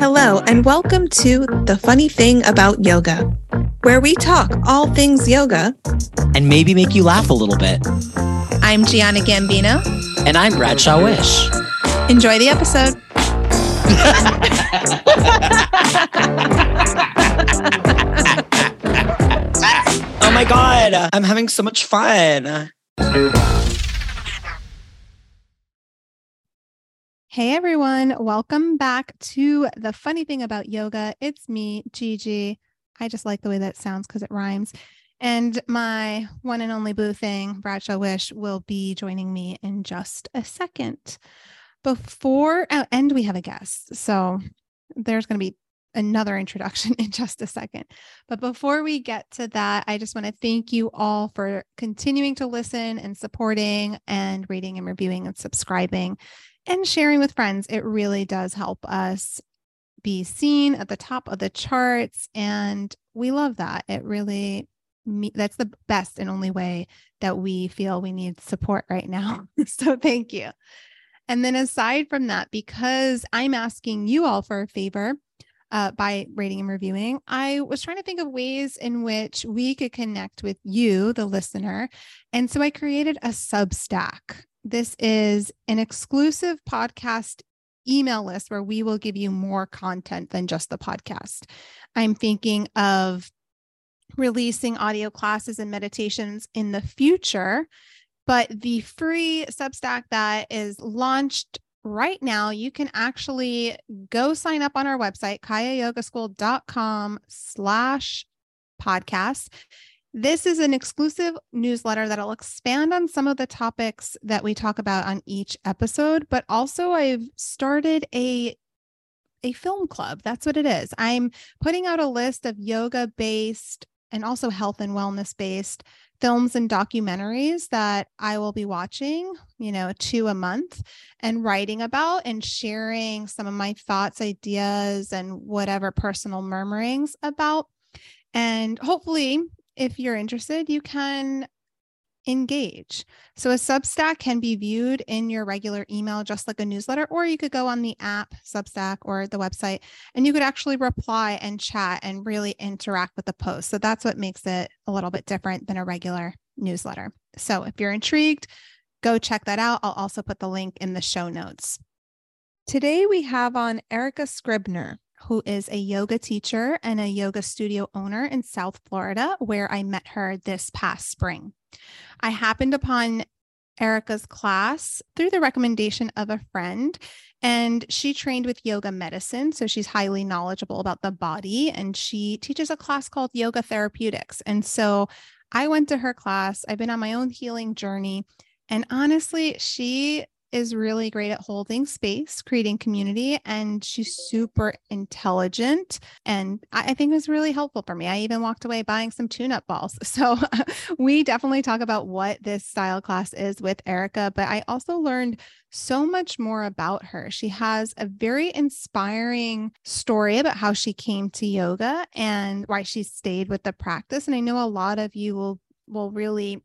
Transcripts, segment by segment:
Hello, and welcome to The Funny Thing About Yoga, where we talk all things yoga and maybe make you laugh a little bit. I'm Giana Gambino. And I'm Bradshaw Wish. Enjoy the episode. oh my God, I'm having so much fun. Hey everyone, welcome back to the funny thing about yoga. It's me, Gigi. I just like the way that sounds because it rhymes. And my one and only boo thing, Bradshaw Wish, will be joining me in just a second. Before, oh, and we have a guest. So there's going to be another introduction in just a second. But before we get to that, I just want to thank you all for continuing to listen and supporting and rating and reviewing and subscribing and sharing with friends. It really does help us be seen at the top of the charts. And we love that. It really, that's the best and only way that we feel we need support right now. so thank you. And then aside from that, because I'm asking you all for a favor, uh, by rating and reviewing, I was trying to think of ways in which we could connect with you, the listener. And so I created a Substack. This is an exclusive podcast email list where we will give you more content than just the podcast. I'm thinking of releasing audio classes and meditations in the future, but the free Substack that is launched right now, you can actually go sign up on our website, kayayogaschool.com slash podcast this is an exclusive newsletter that'll expand on some of the topics that we talk about on each episode, but also I've started a a film club. That's what it is. I'm putting out a list of yoga based and also health and wellness based films and documentaries that I will be watching, you know, two a month and writing about and sharing some of my thoughts, ideas, and whatever personal murmurings about. And hopefully, if you're interested, you can engage. So a Substack can be viewed in your regular email, just like a newsletter, or you could go on the app, Substack, or the website, and you could actually reply and chat and really interact with the post. So that's what makes it a little bit different than a regular newsletter. So if you're intrigued, go check that out. I'll also put the link in the show notes. Today we have on Erika Scribner who is a yoga teacher and a yoga studio owner in South Florida, where I met her this past spring. I happened upon Erika's class through the recommendation of a friend, and she trained with yoga medicine. So she's highly knowledgeable about the body, and she teaches a class called Yoga Therapeutics. And so I went to her class. I've been on my own healing journey. And honestly, she is really great at holding space, creating community, and she's super intelligent. And I, think it was really helpful for me. I even walked away buying some tune up balls. So we definitely talk about what this style class is with Erika, but I also learned so much more about her. She has a very inspiring story about how she came to yoga and why she stayed with the practice. And I know a lot of you will will really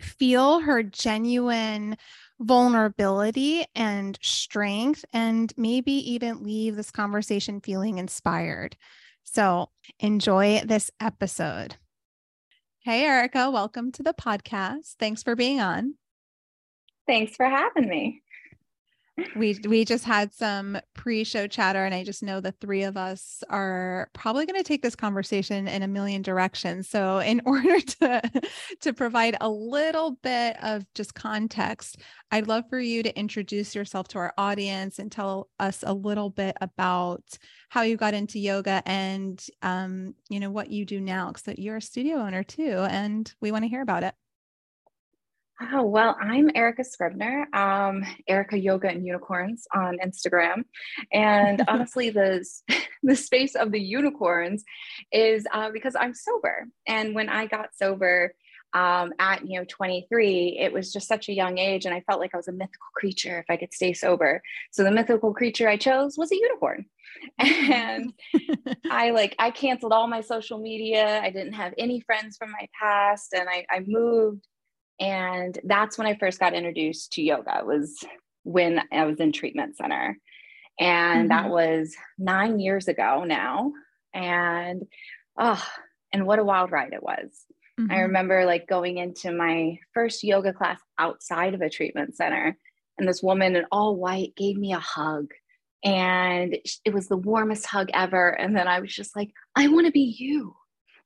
feel her genuine vulnerability and strength, and maybe even leave this conversation feeling inspired. So enjoy this episode. Hey, Erika, welcome to the podcast. Thanks for being on. Thanks for having me we we just had some pre-show chatter and i just know the three of us are probably going to take this conversation in a million directions. So in order to to provide a little bit of just context i'd love for you to introduce yourself to our audience and tell us a little bit about how you got into yoga and um, you know what you do now because you're a studio owner too and we want to hear about it Oh, well, I'm Erika Scribner, um, Erika Yoga and Unicorns on Instagram. And honestly, the, the space of the unicorns is uh, because I'm sober. And when I got sober um, at, you know, 23, it was just such a young age. And I felt like I was a mythical creature if I could stay sober. So the mythical creature I chose was a unicorn. And I like, I canceled all my social media. I didn't have any friends from my past. And I, I moved and that's when I first got introduced to yoga. It was when I was in treatment center. And mm-hmm. that was nine years ago now. And oh, and what a wild ride it was. Mm-hmm. I remember like going into my first yoga class outside of a treatment center, and this woman in all white gave me a hug. And it was the warmest hug ever. And then I was just like, I want to be you.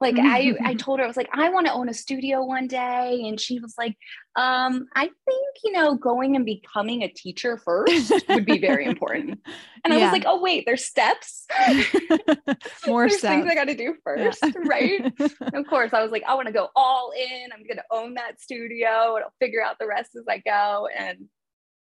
Like I, I told her, I was like, I want to own a studio one day. And she was like, um, I think, you know, going and becoming a teacher first would be very important. And yeah. I was like, oh, wait, there's steps. More there's steps. things I got to do first. Yeah. right. of course, I was like, I want to go all in. I'm going to own that studio and I'll figure out the rest as I go. And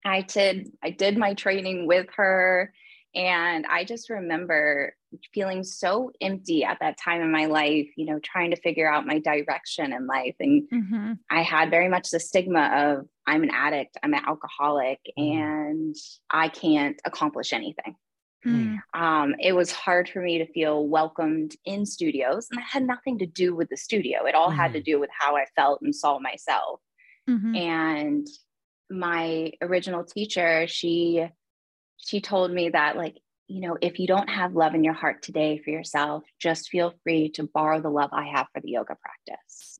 I did, I did my training with her. And I just remember feeling so empty at that time in my life, you know, trying to figure out my direction in life. And mm-hmm. I had very much the stigma of I'm an addict, I'm an alcoholic, mm-hmm. and I can't accomplish anything. Mm. Um, it was hard for me to feel welcomed in studios, and that had nothing to do with the studio. It all mm-hmm. had to mm-hmm. do with how I felt and saw myself. Mm-hmm. And my original teacher, she she told me that like you know, if you don't have love in your heart today for yourself, just feel free to borrow the love I have for the yoga practice.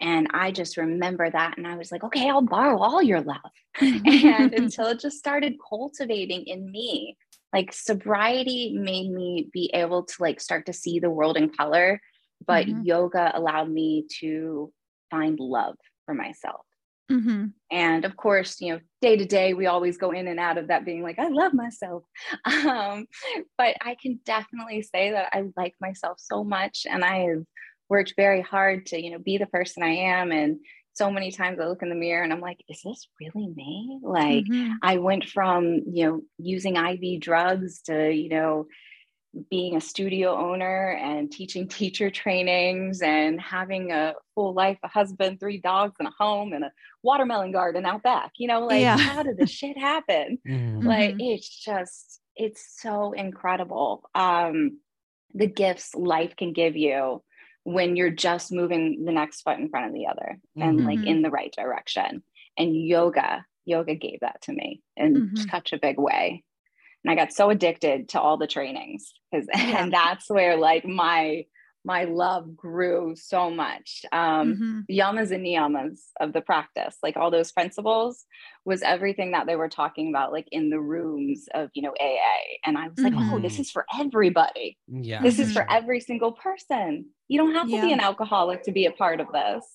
And I just remember that. And I was like, okay, I'll borrow all your love. and until it just started cultivating in me, like sobriety made me be able to like start to see the world in color. But mm-hmm. yoga allowed me to find love for myself. Mm-hmm. And of course, you know, day to day, we always go in and out of that being like, I love myself. Um, but I can definitely say that I like myself so much. And I have worked very hard to, you know, be the person I am. And so many times I look in the mirror and I'm like, is this really me? Like, mm-hmm. I went from, you know, using IV drugs to, you know, being a studio owner and teaching teacher trainings and having a full life, a husband, three dogs, and a home and a watermelon garden out back. You know, like yeah. how did this shit happen? Mm-hmm. Like it's just, it's so incredible. Um, the gifts life can give you when you're just moving the next foot in front of the other mm-hmm. and like in the right direction. And yoga, yoga gave that to me in mm-hmm. such a big way and I got so addicted to all the trainings because yeah. and that's where like my my love grew so much. Um, mm-hmm. yamas and niyamas of the practice, like all those principles, was everything that they were talking about, like in the rooms of you know AA. And I was like, mm-hmm. oh, this is for everybody. Yeah, this is for every single person. You don't have to yeah. be an alcoholic to be a part of this.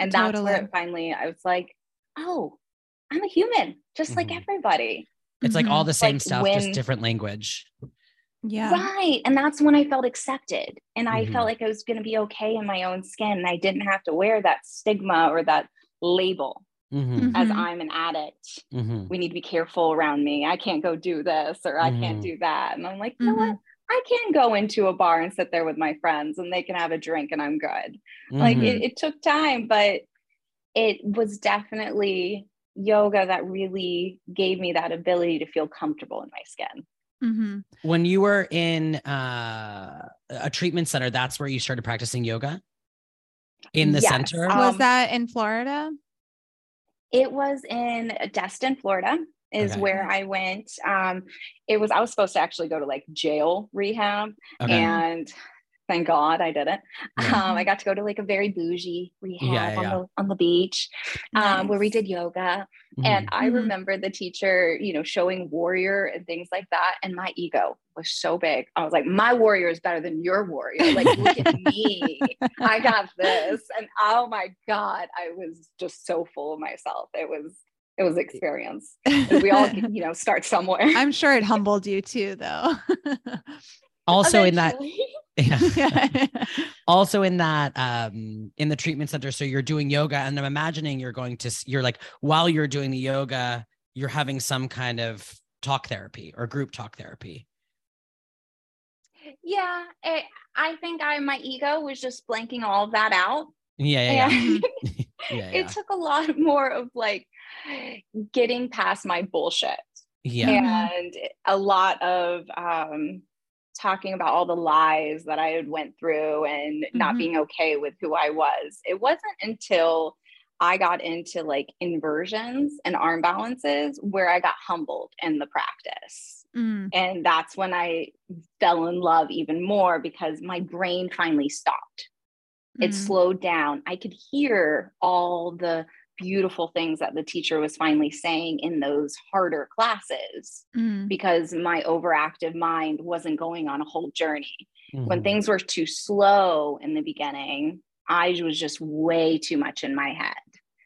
And that's totally. where it finally, I was like, oh, I'm a human, just mm-hmm. like everybody. It's mm-hmm. like all the same like stuff, when, just different language. Yeah. Right. And that's when I felt accepted. And I mm-hmm. felt like I was going to be okay in my own skin. And I didn't have to wear that stigma or that label mm-hmm. as mm-hmm. I'm an addict. Mm-hmm. We need to be careful around me. I can't go do this or I can't mm-hmm. do that. And I'm like, you know what? I can go into a bar and sit there with my friends and they can have a drink and I'm good. Like it, it took time, but it was definitely yoga that really gave me that ability to feel comfortable in my skin. Mm-hmm. When you were in uh, a treatment center, that's where you started practicing yoga in the yes. center. Um, was that in Florida? It was in Destin, Florida, is okay. where I went. Um, it was I was supposed to actually go to like jail rehab, okay. and thank God I didn't. Yeah. Um, I got to go to like a very bougie rehab yeah, yeah, on the on the beach, nice. um, where we did yoga. Mm-hmm. And I mm-hmm. remember the teacher, you know, showing warrior and things like that. And my ego was so big. I was like, my warrior is better than your warrior. Like, look at me. I got this. And oh my God, I was just so full of myself. It was it was experience. we all, you know, start somewhere. I'm sure it humbled you too, though. also Eventually. in that yeah. also in that um in the treatment center so you're doing yoga and i'm imagining you're going to you're like while you're doing the yoga you're having some kind of talk therapy or group talk therapy yeah it, i think i my ego was just blanking all that out yeah yeah, yeah. yeah, yeah. it took a lot more of like getting past my bullshit yeah and a lot of um talking about all the lies that I had went through and mm-hmm. not being okay with who I was. It wasn't until I got into like inversions and arm balances where I got humbled in the practice. Mm. And that's when I fell in love even more because my brain finally stopped. It mm. slowed down. I could hear all the beautiful things that the teacher was finally saying in those harder classes mm. because my overactive mind wasn't going on a whole journey. Mm-hmm. When things were too slow in the beginning, I was just way too much in my head.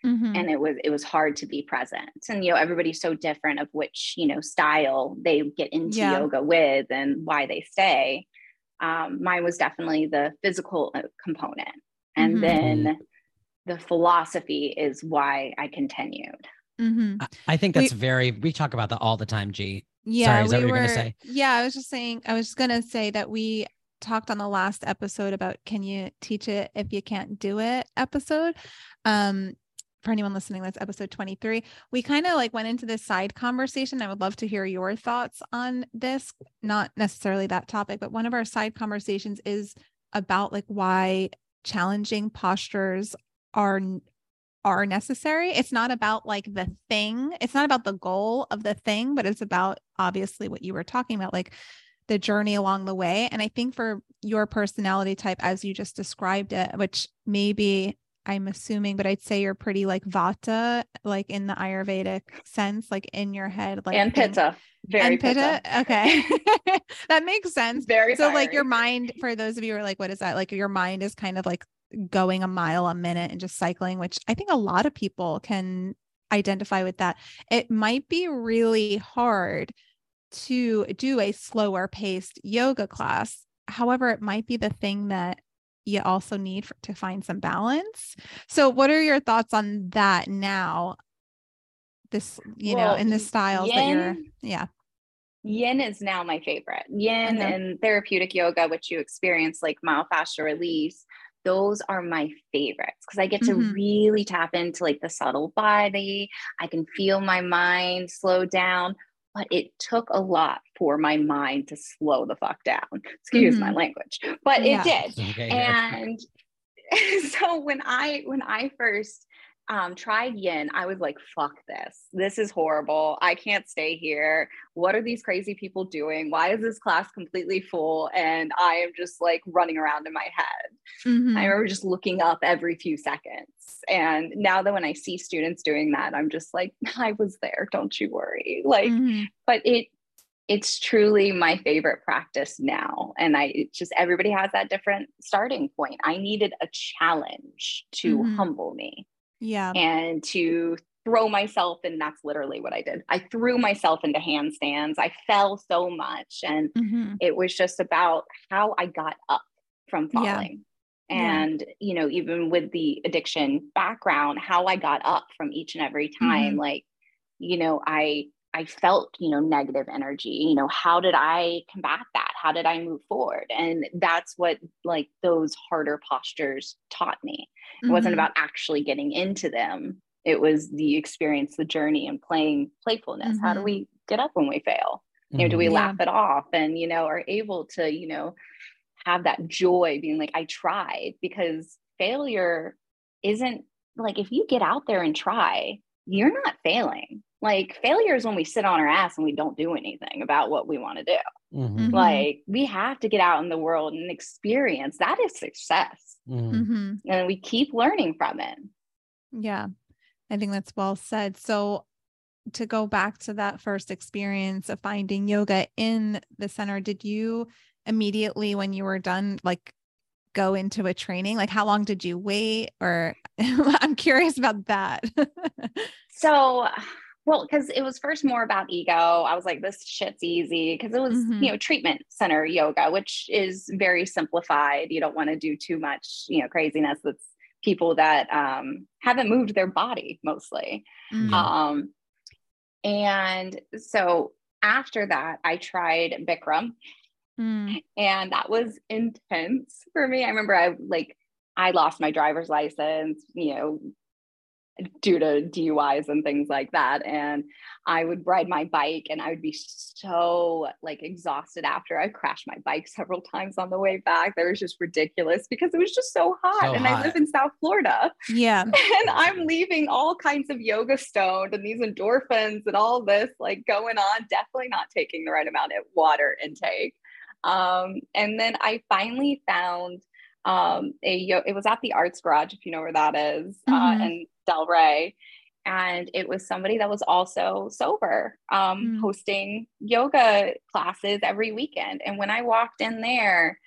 Mm-hmm. And it was it was hard to be present. And you know, everybody's so different of which, you know, style they get into yeah. yoga with and why they stay. Um, mine was definitely the physical uh, component. And mm-hmm. then the philosophy is why I continued. Mm-hmm. I think that's we, very, we talk about that all the time, G. Yeah. Sorry, is that we what you're going to say? Yeah. I was just saying, I was just going to say that we talked on the last episode about can you teach it if you can't do it episode. Um, for anyone listening, that's episode 23. We kind of like went into this side conversation. I would love to hear your thoughts on this, not necessarily that topic, but one of our side conversations is about like why challenging postures are are necessary. It's not about like the thing. It's not about the goal of the thing, but it's about obviously what you were talking about like the journey along the way. And I think for your personality type as you just described it, which maybe I'm assuming, but I'd say you're pretty like vata, like in the Ayurvedic sense, like in your head, like and pitta. Very and pitta. pitta. Okay. that makes sense. Very so fiery. like your mind, for those of you who are like, what is that? Like your mind is kind of like going a mile a minute and just cycling, which I think a lot of people can identify with that. It might be really hard to do a slower paced yoga class. However, it might be the thing that you also need for, to find some balance. So, what are your thoughts on that now? This, you well, know, in the styles yin, that you're, yeah. Yin is now my favorite. Yin mm-hmm. and therapeutic yoga, which you experience like myofascial release, those are my favorites because I get to mm-hmm. really tap into like the subtle body. I can feel my mind slow down, but it took a lot for my mind to slow the fuck down. Excuse mm-hmm. my language, but yeah. it did. Okay. And so when I when I first um, tried yin, I was like, fuck this. This is horrible. I can't stay here. What are these crazy people doing? Why is this class completely full? And I am just like running around in my head. Mm-hmm. I remember just looking up every few seconds. And now that when I see students doing that, I'm just like, I was there. Don't you worry. Like, mm-hmm. but it, it's truly my favorite practice now. And I just, everybody has that different starting point. I needed a challenge to mm-hmm. humble me yeah. And to throw myself, and that's literally what I did. I threw myself into handstands. I fell so much. And mm-hmm. it was just about how I got up from falling. Yeah. And, yeah. you know, even with the addiction background, how I got up from each and every time, mm-hmm. like, you know, I I felt, you know, negative energy. You know, how did I combat that? How did I move forward? And that's what like those harder postures taught me. It mm-hmm. wasn't about actually getting into them. It was the experience, the journey and playing playfulness. Mm-hmm. How do mm-hmm. we get up when we fail? You know, do we mm-hmm. laugh it off and, you know, are able to, you know, have that joy being like, I tried because failure isn't like if you get out there and try, you're not failing like failure is when we sit on our ass and we don't do anything about what we want to do. Mm-hmm. mm-hmm. Like we have to get out in the world and experience that is success. Mm-hmm. mm-hmm. And we keep learning from it. Yeah. I think that's well said. So to go back to that first experience of finding yoga in the center, did you immediately when you were done like go into a training? Like how long did you wait or I'm curious about that. so well, because it was first more about ego. I was like, this shit's easy because it was, mm-hmm. you know, treatment center yoga, which is very simplified. You don't want to do too much, you know, craziness that's people that um, haven't moved their body mostly. Mm-hmm. Um, and so after that, I tried Bikram. Mm. And that was intense for me. I remember I like I lost my driver's license, you know, due to DUIs and things like that. And I would ride my bike and I would be so like exhausted after I crashed my bike several times on the way back. That was just ridiculous because it was just so hot. So and hot. I live in South Florida. Yeah. And I'm leaving all kinds of yoga stoned and these endorphins and all this like going on, definitely not taking the right amount of water intake. Um, and then I finally found um, a it was at the Arts Garage, if you know where that is, uh, mm-hmm. uh, in Delray. And it was somebody that was also sober, um, mm-hmm. hosting yoga classes every weekend. And when I walked in there,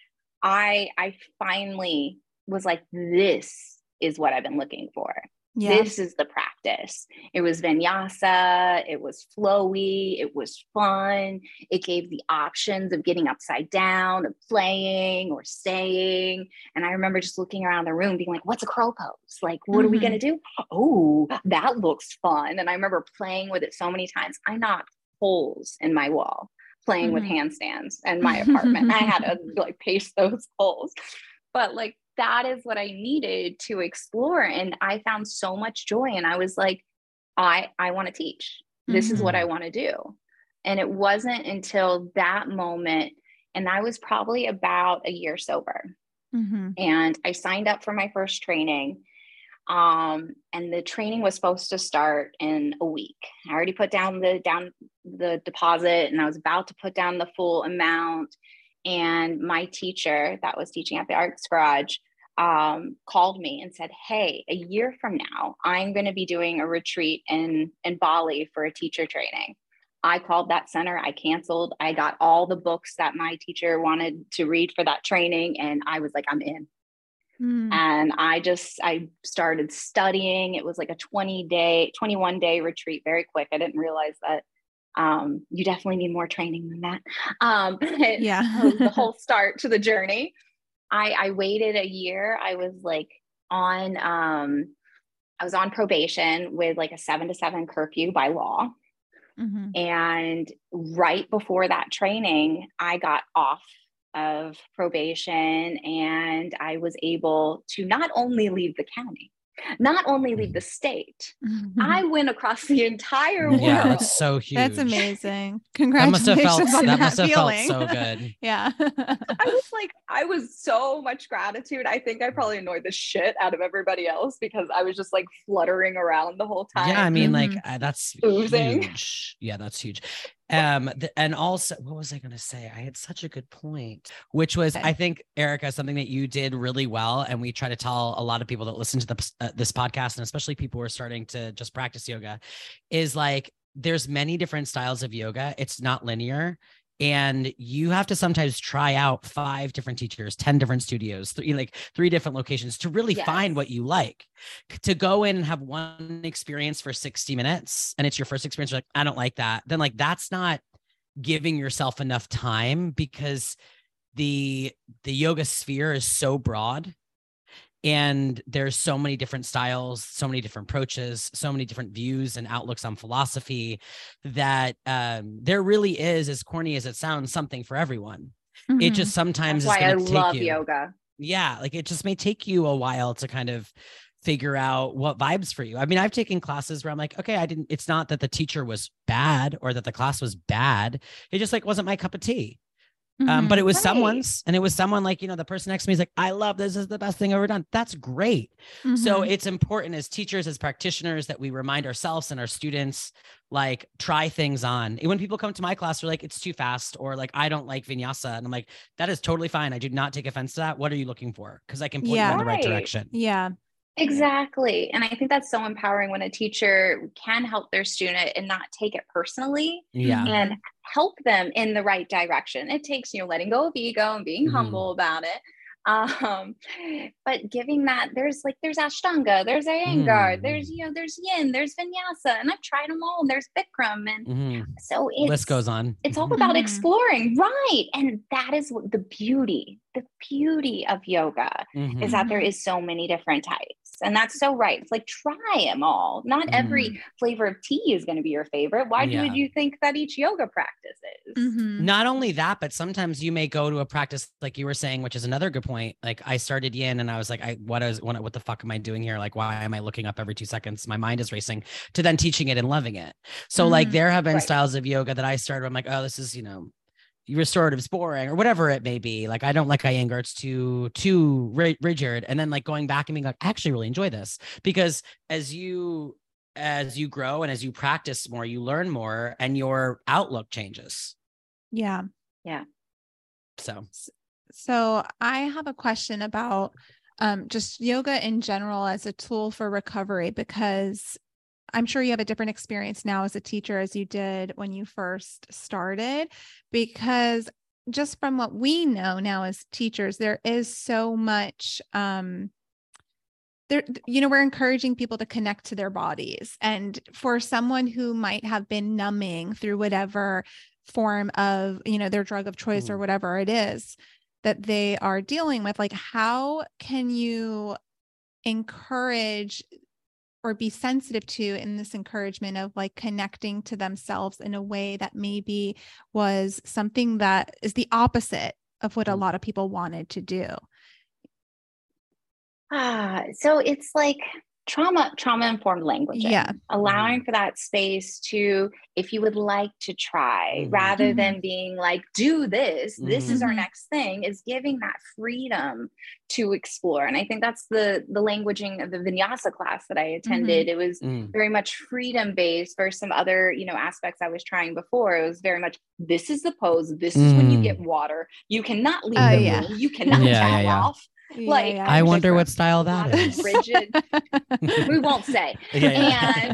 I I finally was like, this is what I've been looking for. Yeah. This is the practice. It was vinyasa, it was flowy, it was fun. It gave the options of getting upside down, of playing or staying. And I remember just looking around the room being like, what's a crow pose? Like, what mm-hmm. are we going to mm-hmm. do? Oh, that looks fun. And I remember playing with it so many times. I knocked holes in my wall playing mm-hmm. with handstands in my apartment. I had to like paste those holes. But like that is what I needed to explore. And I found so much joy. And I was like, I, I want to teach. This mm-hmm. is what I mm-hmm. want to do. And it wasn't until that moment, and I was probably about a year sober. Mm-hmm. And I signed up for my first training. Um, and the training was supposed to start in a week. I already put down the down the deposit and I was about to put down the full amount and my teacher that was teaching at the arts garage um, called me and said hey a year from now i'm going to be doing a retreat in in bali for a teacher training i called that center i canceled i got all the books that my teacher wanted to read for that training and i was like i'm in mm. and i just i started studying it was like a 20 day 21 day retreat very quick i didn't realize that um, you definitely need more training than that. Um, yeah. the whole start to the journey. I, I waited a year. I was like on, um, I was on probation with like a seven to seven curfew by law. Mm-hmm. And right before that training, I got off of probation and I was able to not only leave the county, not only leave the state, mm-hmm. I went across the entire world. Yeah, that's so huge. That's amazing. Congratulations. That must have felt, that must have feeling. felt so good. yeah. I was like, I was so much gratitude. I think I probably annoyed the shit out of everybody else because I was just like fluttering around the whole time. Yeah, I mean, mm-hmm. like uh, that's Oozing. huge. Yeah, that's huge um th- and also what was i going to say? I had such a good point which was okay. i think erika something that you did really well and we try to tell a lot of people that listen to the, uh, this podcast and especially people who are starting to just practice yoga is like there's many different styles of yoga. It's not linear and you have to sometimes try out five different teachers 10 different studios three like three different locations to really yes. find what you like to go in and have one experience for 60 minutes and it's your first experience like i don't like that then like that's not giving yourself enough time because the the yoga sphere is so broad and there's so many different styles so many different approaches so many different views and outlooks on philosophy that um, there really is as corny as it sounds something for everyone mm-hmm. it just sometimes That's why i love you, yoga yeah like it just may take you a while to kind of figure out what vibes for you. I mean, I've taken classes where I'm like, okay, I didn't, it's not that the teacher was bad or that the class was bad. It just like wasn't my cup of tea. Mm-hmm. Um, but it was right. someone's, and it was someone like, you know, the person next to me is like, I love this is the best thing I've ever done. That's great. Mm-hmm. So it's important as teachers, as practitioners, that we remind ourselves and our students, like, try things on. When people come to my class, they're like, it's too fast, or like, I don't like vinyasa. And I'm like, that is totally fine. I do not take offense to that. What are you looking for? Because I can point yeah. you in the right direction. Yeah. Exactly. And I think that's so empowering when a teacher can help their student and not take it personally. Yeah. And help them in the right direction. It takes, you know, letting go of ego and being mm-hmm. humble about it. Um, but giving that, there's like there's Ashtanga, there's Iyengar, mm. there's you know, there's Yin, there's Vinyasa, and I've tried them all. And there's Bikram, and mm-hmm. so it list goes on. It's all about mm-hmm. exploring, right? And that is what the beauty, the beauty of yoga mm-hmm. is that there mm-hmm. so many different types. And that's so right. It's like try them all. Not mm. every flavor of tea is going to be your favorite. Why yeah. would you think that each yoga practice is? Mm-hmm. Not only that, but sometimes you may go to a practice like you were saying, which is another good point. Like I started yin and I was like, I what is what, what the fuck am I doing here? Like, why am I looking up every two seconds? My mind is racing to then teaching it and loving it. So mm. like there have been right. styles of yoga that I started. I'm like, oh, this is, you know, restorative's boring or whatever it may be. Like I don't like Iyengar; it's too too rigid. And then like going back and being like, I actually really enjoy this because as you as you grow and as you practice more, you learn more, and your outlook changes. Yeah. Yeah. So. So I have a question about um, just yoga in general as a tool for recovery because I'm sure you have a different experience now as a teacher as you did when you first started, because just from what we know now as teachers, there is so much um, there you know we're encouraging people to connect to their bodies and for someone who might have been numbing through whatever form of you know their drug of choice mm. or whatever it is that they are dealing with like how can you encourage or be sensitive to in this encouragement of like connecting to themselves in a way that maybe was something that is the opposite of what a mm. lot of people wanted to do ah so it's like trauma trauma informed language yeah allowing mm-hmm. for that space to if you would like to try mm-hmm. rather mm-hmm. than being like do this mm-hmm. this is our mm-hmm. next thing is giving that freedom to explore and i think that's the the languaging of the vinyasa class that i attended mm-hmm. it was mm. very much freedom based versus some other you know aspects i was trying before it was very much this is the pose this is when you get mm. water you cannot leave uh, the yeah. room you cannot yeah, yeah, off like I wonder what style that is. Rigid. we won't say. Yeah,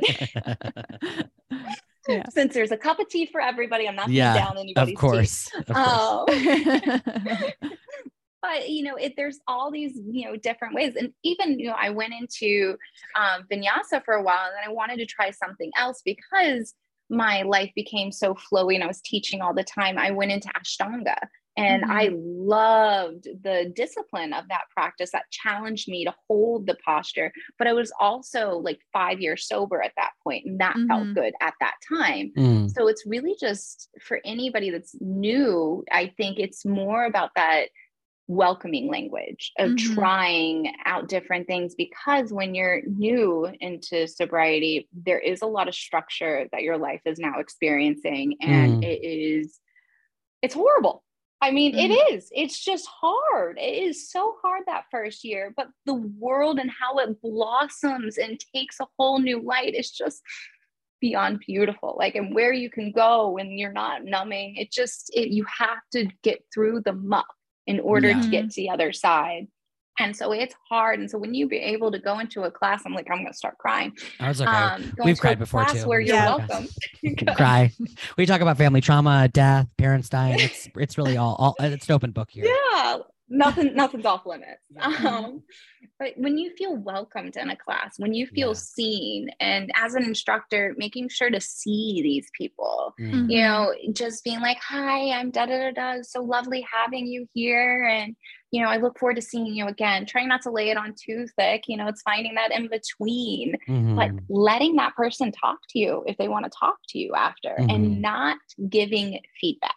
and since there's a cup of tea for everybody, I'm not going yeah, down anybody's of course. Tea. Of course. Um, but you know, it, there's all these you know different ways, and even you know, I went into um, vinyasa for a while, and then I wanted to try something else because my life became so flowy and I was teaching all the time. I went into Ashtanga and mm-hmm. I loved the discipline of that practice that challenged me to hold the posture. But I was also like five years sober at that point, and that mm-hmm. felt good at that time. Mm. So it's really just for anybody that's new, I think it's more about that welcoming language of mm-hmm. trying out different things because when you're new into sobriety, there is a lot of structure that your life is now experiencing, and mm. it is. It's horrible I mean, mm-hmm. it is. It's just hard. It is so hard that first year, but the world and how it blossoms and takes a whole new light is just beyond beautiful. Like, and where you can go when you're not numbing, it just, it, you have to get through the muck in order yeah. to get to the other side. And so it's hard. And so when you be able to go into a class, I'm like, I'm going to start crying. I was okay. Um, We've cried before too. Where you're yeah. welcome. Cry. We talk about family trauma, death, parents dying. It's it's really all, all it's an open book here. Yeah. Nothing, nothing's off limits. Um, but when you feel welcomed in a class, when you feel yeah. seen, and as an instructor, making sure to see these people, mm-hmm. you know, just being like, "Hi, I'm da da da da. So lovely having you here," and you know, I look forward to seeing you again. Trying not to lay it on too thick. You know, it's finding that in between, mm-hmm. but letting that person talk to you if they want to talk to you after, mm-hmm. and not giving feedback.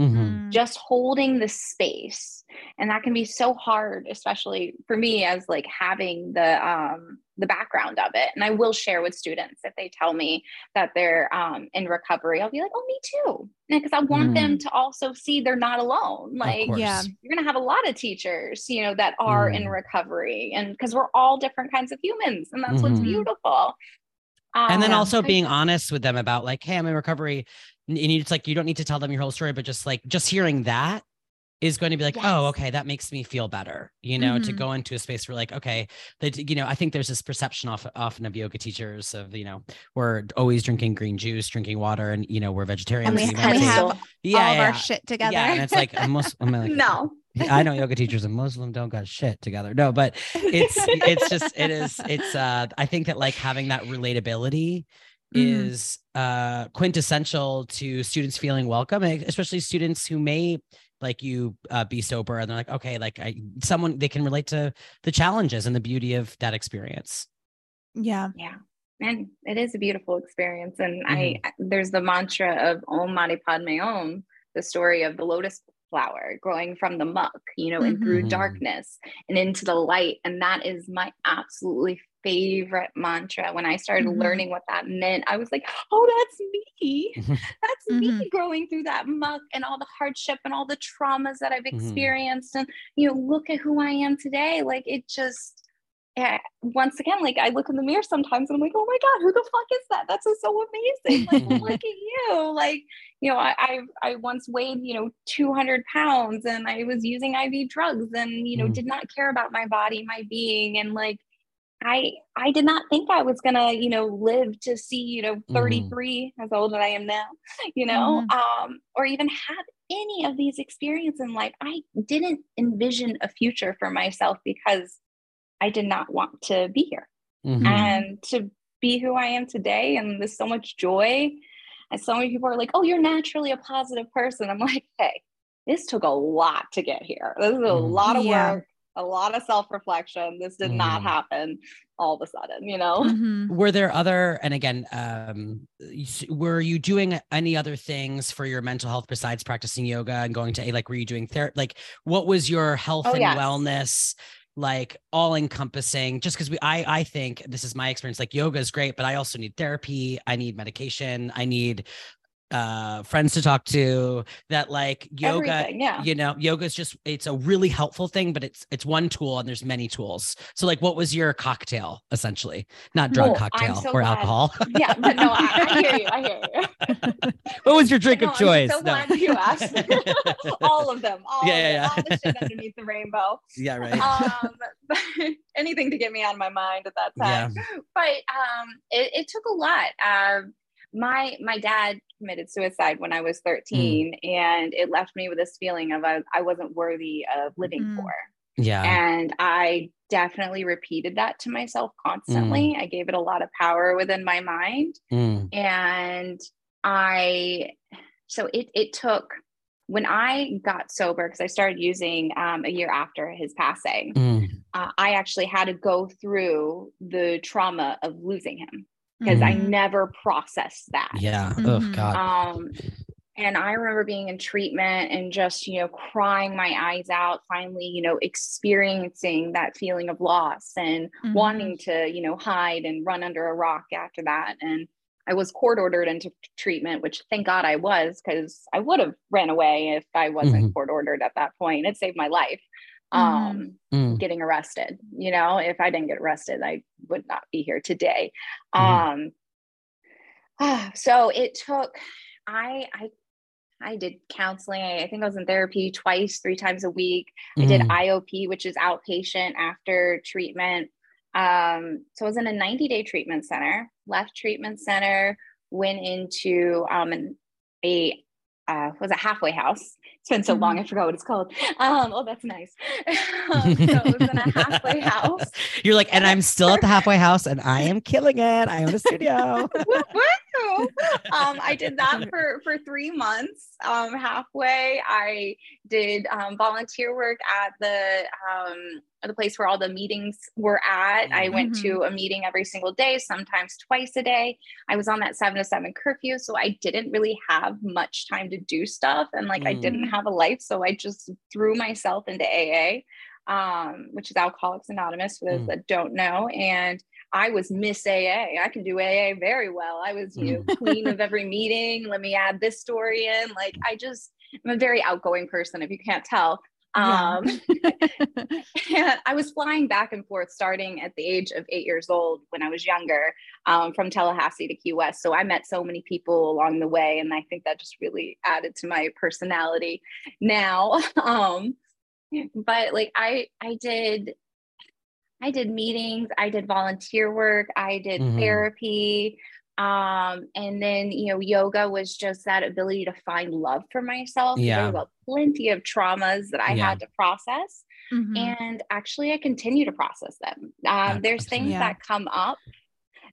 Mm-hmm. Mm. Just holding the space, and that can be so hard, especially for me as like having the um, the background of it. And I will share with students if they tell me that they're um, in recovery. I'll be like, "Oh, me too," because I want mm. them to also see they're not alone. Like, yeah, you're gonna have a lot of teachers, you know, that are mm. in recovery, and because we're all different kinds of humans, and that's mm-hmm. what's beautiful. Um, and then um, also being honest with them about like, hey, I'm in recovery and it's like you don't need to tell them your whole story but just like just hearing that is going to be like, oh, yes. oh, okay, that makes me feel better, you know, mm-hmm. to go into a space where like, okay, that, you know, I think there's this perception off, often of yoga teachers of, you know, we're always drinking green juice, drinking water, and, you know, we're vegetarians. And we, and we have yeah, all yeah, of our shit together. Yeah. And it's like, I'm, most, I'm like, no. I know yoga teachers and Muslim don't got shit together. No, but it's, it's just, it is, it's, uh, I think that like having that relatability mm-hmm. is uh, quintessential to students feeling welcome, especially students who may like you uh, be sober and they're like okay like I, someone they can relate to the challenges and the beauty of that experience yeah yeah and it is a beautiful experience and mm-hmm. i there's the mantra of om mani padme om the story of the lotus flower growing from the muck you know mm-hmm. and through mm-hmm. darkness and into the light and that is my absolutely favorite mantra when i started mm-hmm. learning what that meant i was like oh that's me that's me mm-hmm. growing through that muck and all the hardship and all the traumas that i've mm-hmm. experienced and you know look at who i am today like it just yeah, once again, like I look in the mirror sometimes and I'm like, oh my God, who the fuck is that? That's so amazing. Like, look at you. Like, you know, I, I, I once weighed, you know, 200 pounds and I was using IV drugs and, you know, mm. did not care about my body, my being. And like, I, I did not think I was gonna, you know, live to see, you know, mm-hmm. 33 mm. as old as I am now, you know, mm. um, or even have any of these experiences in life. I didn't envision a future for myself because I did not want to be here. Mm-hmm. And to be who I am today, and there's so much joy. And so many people are like, oh, you're naturally a positive person. I'm like, hey, this took a lot to get here. This is a mm-hmm. lot of yeah. work, a lot of self reflection. This did mm-hmm. not happen all of a sudden, you know? Mm-hmm. Were there other, and again, um, were you doing any other things for your mental health besides practicing yoga and going to, a, like, were you doing therapy? Like, what was your health oh, and yes. wellness? like all encompassing just because we i i think this is my experience like yoga is great but i also need therapy i need medication i need uh friends to talk to that like yoga yeah. you know yoga is just it's a really helpful thing but it's it's one tool and there's many tools so like what was your cocktail essentially not drug cocktail so or glad. alcohol yeah but no I, I, hear you i hear you what was your drink no, of choice I'm so no. glad you asked all of them all yeah, yeah, yeah. all the shit underneath the rainbow yeah right um anything to get me out of my mind at that time yeah. but um it, it took a lot um my my dad committed suicide when I was 13 mm. and it left me with this feeling of I, I wasn't worthy of living mm. for. Yeah. And I definitely repeated that to myself constantly. Mm. I gave it a lot of power within my mind. Mm. And I so it it took when I got sober, because I started using um, a year after his passing, mm. uh, I actually had to go through the trauma of losing him because mm. I mm-hmm. never processed that. Yeah. Mm-hmm. Oh God. Um, and I remember being in treatment and just, you know, crying my eyes out, finally, you know, experiencing that feeling of loss and mm-hmm. wanting to, you know, hide and run under a rock after that. And I was court ordered into treatment, which thank God I was, because I would have ran away if I wasn't mm-hmm. court ordered at that point. It saved my life. Mm-hmm. um mm. getting arrested you know if i didn't get arrested i would not be here today mm. um uh, so it took i i I did counseling. I think I was in therapy twice, three times a week. Mm. I did mm. IOP, which is outpatient after treatment. Um, so I was in a 90 day treatment center, left treatment center, went into um, an, a uh, was a halfway house. It's been so long, I mm-hmm. forgot what it's called. Um, oh, that's nice. um, so it was in a halfway house. You're like, and I'm still at the halfway house, and I am killing it. I own a studio. um, I did that for for three months. Um, halfway, I did um, volunteer work at the um, the place where all the meetings were at. I went mm-hmm. to a meeting every single day, sometimes twice a day. I was on that seven to seven curfew, so I didn't really have much time to do stuff, and like mm. I didn't mm. have a life, so I just threw myself into AA, um, which is Alcoholics Anonymous for those mm. that don't know, and I was Miss AA. I can do AA very well. I was, you know, mm. queen of every meeting. Let me add this story in. Like I just I'm a very outgoing person, if you can't tell. Um, and I was flying back and forth starting at the age of eight years old when I was younger um, from Tallahassee to Key West. So I met so many people along the way. And I think that just really added to my personality now. Um, but like I, I did, I did meetings, I did volunteer work, I did mm-hmm. therapy um and then you know yoga was just that ability to find love for myself yeah there were plenty of traumas that i yeah. had to process mm-hmm. and actually i continue to process them um, there's things yeah. that come up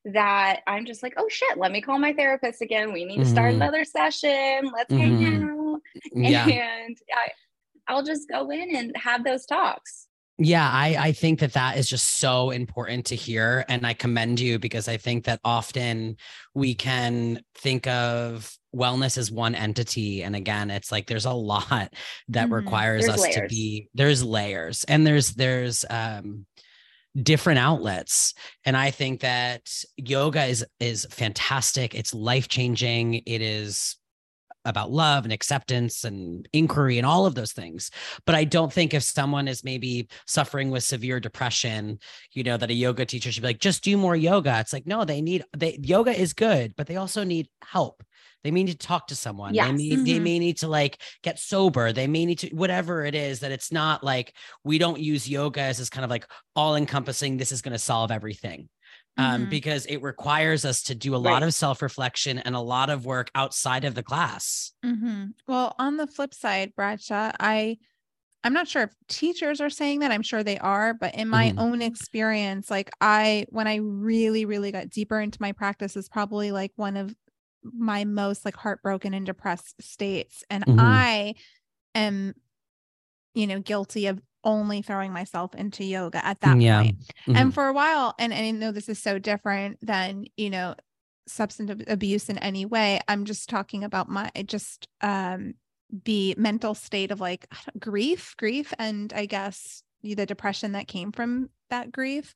that I'm just like, oh shit, let me call my therapist again. We need to start mm-hmm. another session. Let's mm-hmm. hang out. Yeah. And I, I'll just go in and have those talks. Yeah, I, I think that that is just so important to hear. And I commend you because I think that often we can think of wellness as one entity. And again, it's like there's a lot that mm-hmm. requires there's us layers. to be, there's layers and there's, there's, um, different outlets and i think that yoga is is fantastic it's life changing it is about love and acceptance and inquiry and all of those things. But I don't think if someone is maybe suffering with severe depression, you know, that a yoga teacher should be like, just do more yoga. It's like, no, they need they yoga is good, but they also need help. They may need to talk to someone. Yes. They, may, mm-hmm. they may need to like get sober. They may need to, whatever it is, that it's not like we don't use yoga as this kind of like all encompassing, this is going to solve everything um, mm-hmm. because it requires us to do a right. lot of self reflection and a lot of work outside of the class. Mm-hmm. Well, on the flip side, Bradshaw, I I'm not sure if teachers are saying that. I'm sure they are, but in my mm-hmm. own experience, like I, when I really, really got deeper into my practice, is probably like one of my most like heartbroken and depressed states. And mm-hmm. I am, you know, guilty of only throwing myself into yoga at that yeah. point. Mm-hmm. And for a while, and, and I know this is so different than, you know, substance abuse in any way. I'm just talking about my just um the mental state of like grief, grief, and I guess the depression that came from that grief.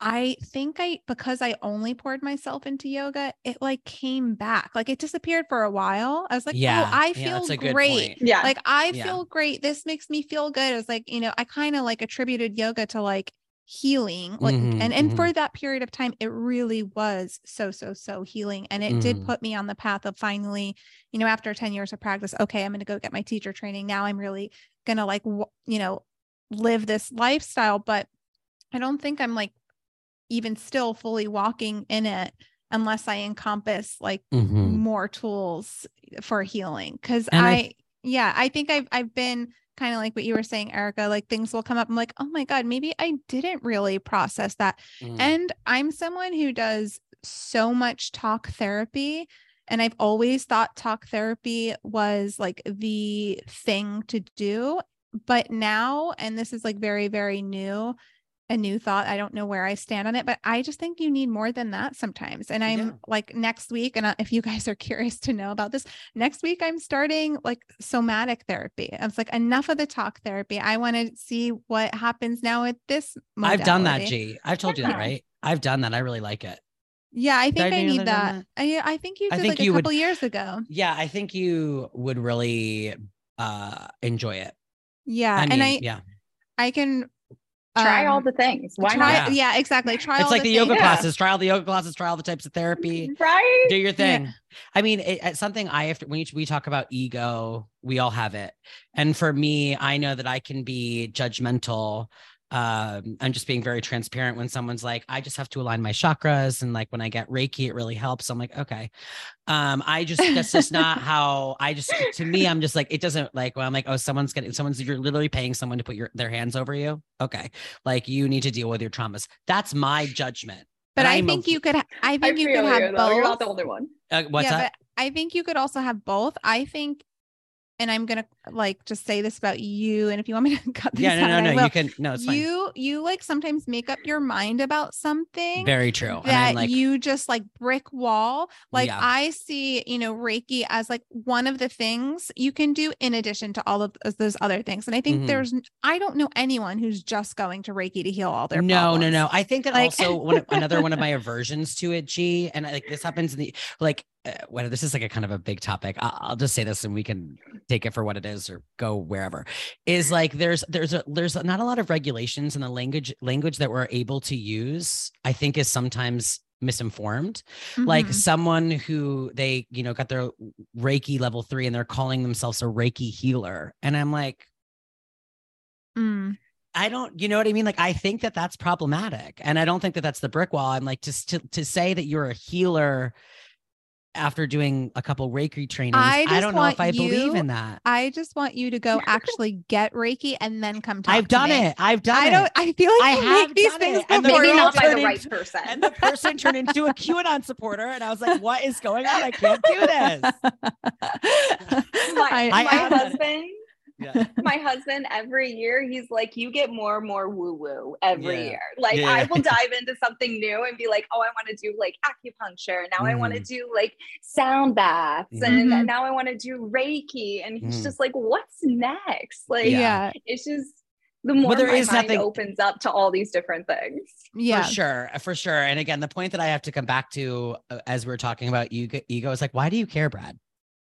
I think I because I only poured myself into yoga, it like came back. Like it disappeared for a while. I was like, oh, yeah, oh, I feel yeah, great. Yeah. Like I yeah. feel great. This makes me feel good. I was like, you know, I kind of like attributed yoga to like healing. Like mm-hmm, and and mm-hmm. for that period of time, it really was so, so, so healing. And it mm-hmm. did put me on the path of finally, you know, after 10 years of practice, okay, I'm gonna go get my teacher training. Now I'm really gonna like you know, live this lifestyle. But I don't think I'm like even still fully walking in it unless I encompass like mm-hmm. more tools for healing. Cause I, I, yeah, I think I've, I've been kind of like what you were saying, Erika, like things will come up. I'm like, oh my God, maybe I didn't really process that. Mm. And I'm someone who does so much talk therapy. And I've always thought talk therapy was like the thing to do. But now, and this is like very, very new, a new thought. I don't know where I stand on it, but I just think you need more than that sometimes. And I'm yeah. like next week, and if you guys are curious to know about this, next week I'm starting like somatic therapy. I was like, enough of the talk therapy. I want to see what happens now with this. Modality. I've done that, G. I've told you that, right? I've done that. I really like it. Yeah, I think I, I need that. that. I, I think you did think like you a couple would, years ago. Yeah, I think you would really uh enjoy it. Yeah, I mean, and I yeah. I can try um, all the things. Why try, not? Yeah, exactly. Try. It's like the, the yoga classes. Try all the yoga classes. Try all the types of therapy. Right. Do your thing. Yeah. I mean, it, it's something I have to. When we talk about ego, we all have it. And for me, I know that I can be judgmental um i'm just being very transparent when someone's like i just have to align my chakras and like when i get reiki it really helps. I'm like okay. Um i just that's just not how i just to me i'm just like it doesn't like well i'm like oh someone's getting someone's you're literally paying someone to put your their hands over you. Okay. Like you need to deal with your traumas. That's my judgment. But i think a, you could i think I you could have you, both you're not the only one. Uh, what's yeah, that? I think you could also have both. I think and I'm gonna like just say this about you. And if you want me to cut this yeah, no, out, no, no, you can. No, it's fine. You you like sometimes make up your mind about something. Very true. That like, you just like brick wall. Like yeah. I see, you know, Reiki as like one of the things you can do in addition to all of those other things. And I think mm-hmm. there's I don't know anyone who's just going to Reiki to heal all their. No, problems. no, no. I think that like, also one another one of my aversions to it, G, and like this happens in the like whether this is like a kind of a big topic I'll, just say this and we can take it for what it is or go wherever is like there's there's a there's not a lot of regulations in the language language that we're able to use i think is sometimes misinformed mm-hmm. like someone who they you know got their reiki level three and they're calling themselves a reiki healer and i'm like mm. I don't, you know what I mean? Like, I think that that's problematic. And I don't think that that's the brick wall. I'm like, just to, to say that you're a healer after doing a couple Reiki trainings. I, I don't know if I you, believe in that. I just want you to go actually get Reiki and then come talk. To me. I've done me. it. I've done I don't, I feel like I have these things it. and the maybe not by the right into, person. And the person turned into a QAnon supporter, and I was like, "What is going on? I can't do this." my, I, my husband my husband every year he's like you get more and more woo woo every yeah. year like yeah. i will dive into something new and be like oh i want to do like acupuncture now mm. i want to do like sound baths mm-hmm. and now i want to do reiki and he's mm. just like what's next like yeah it's just the more well, there my is mind nothing opens up to all these different things. Yeah, for sure, for sure. And again, the point that I have to come back to uh, as we are talking about ego, ego is like, why do you care, Brad?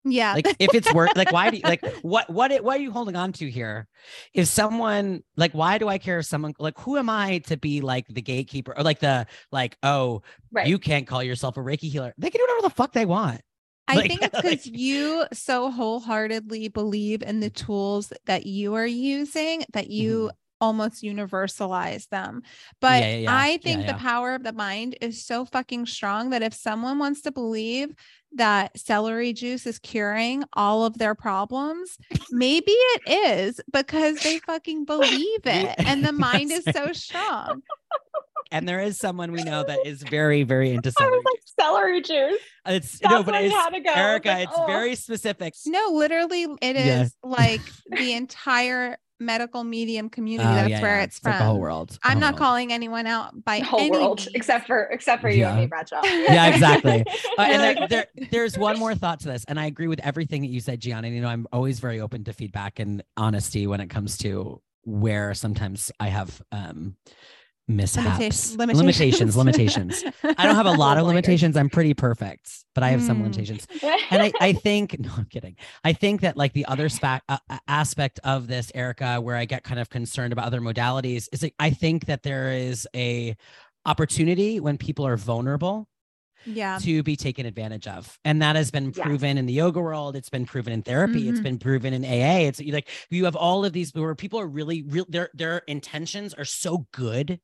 Yeah. Like if it's work, like why do you like what what what are you holding on to here? If someone like why do I care if someone like who am I to be like the gatekeeper or like the like, oh, right. you can't call yourself a Reiki healer. They can do whatever the fuck they want. I like, think it's because like, you so wholeheartedly believe in the tools that you are using that you mm-hmm. Almost universalize them. But yeah, yeah, yeah. I think the power of the mind is so fucking strong that if someone wants to believe that celery juice is curing all of their problems. Maybe it is because they fucking believe it and the mind is so strong. And there is someone we know that is very, very into celery. I was like juice. celery juice. It's That's no, but it's Erika. Like, it's oh. very specific. No, literally, it is yeah. like the entire medical medium community. Oh, That's yeah, where yeah. it's, it's from. Like the whole world. I'm not world. calling anyone out by the whole any world, means. except for except for you and me, Bradshaw. yeah, exactly. Uh, and there, there, there's one more thought to this, and I agree with everything that you said, Giana. You know, I'm always very open to feedback and honesty when it comes to where sometimes I have um mishaps, limitations, limitations. limitations. I don't have a lot of limitations. I'm pretty perfect, but I have mm. some hmm. limitations. And I, I think, no, I'm kidding. I think that like the other spa- uh, aspect of this, Erika, where I get kind of concerned about other modalities is like, I think that there is a opportunity when people are vulnerable yeah to be taken advantage of and that has been proven yeah. in the yoga world it's been proven in therapy mm-hmm. it's been proven in aa it's like you have all of these where people are really real their their intentions are so good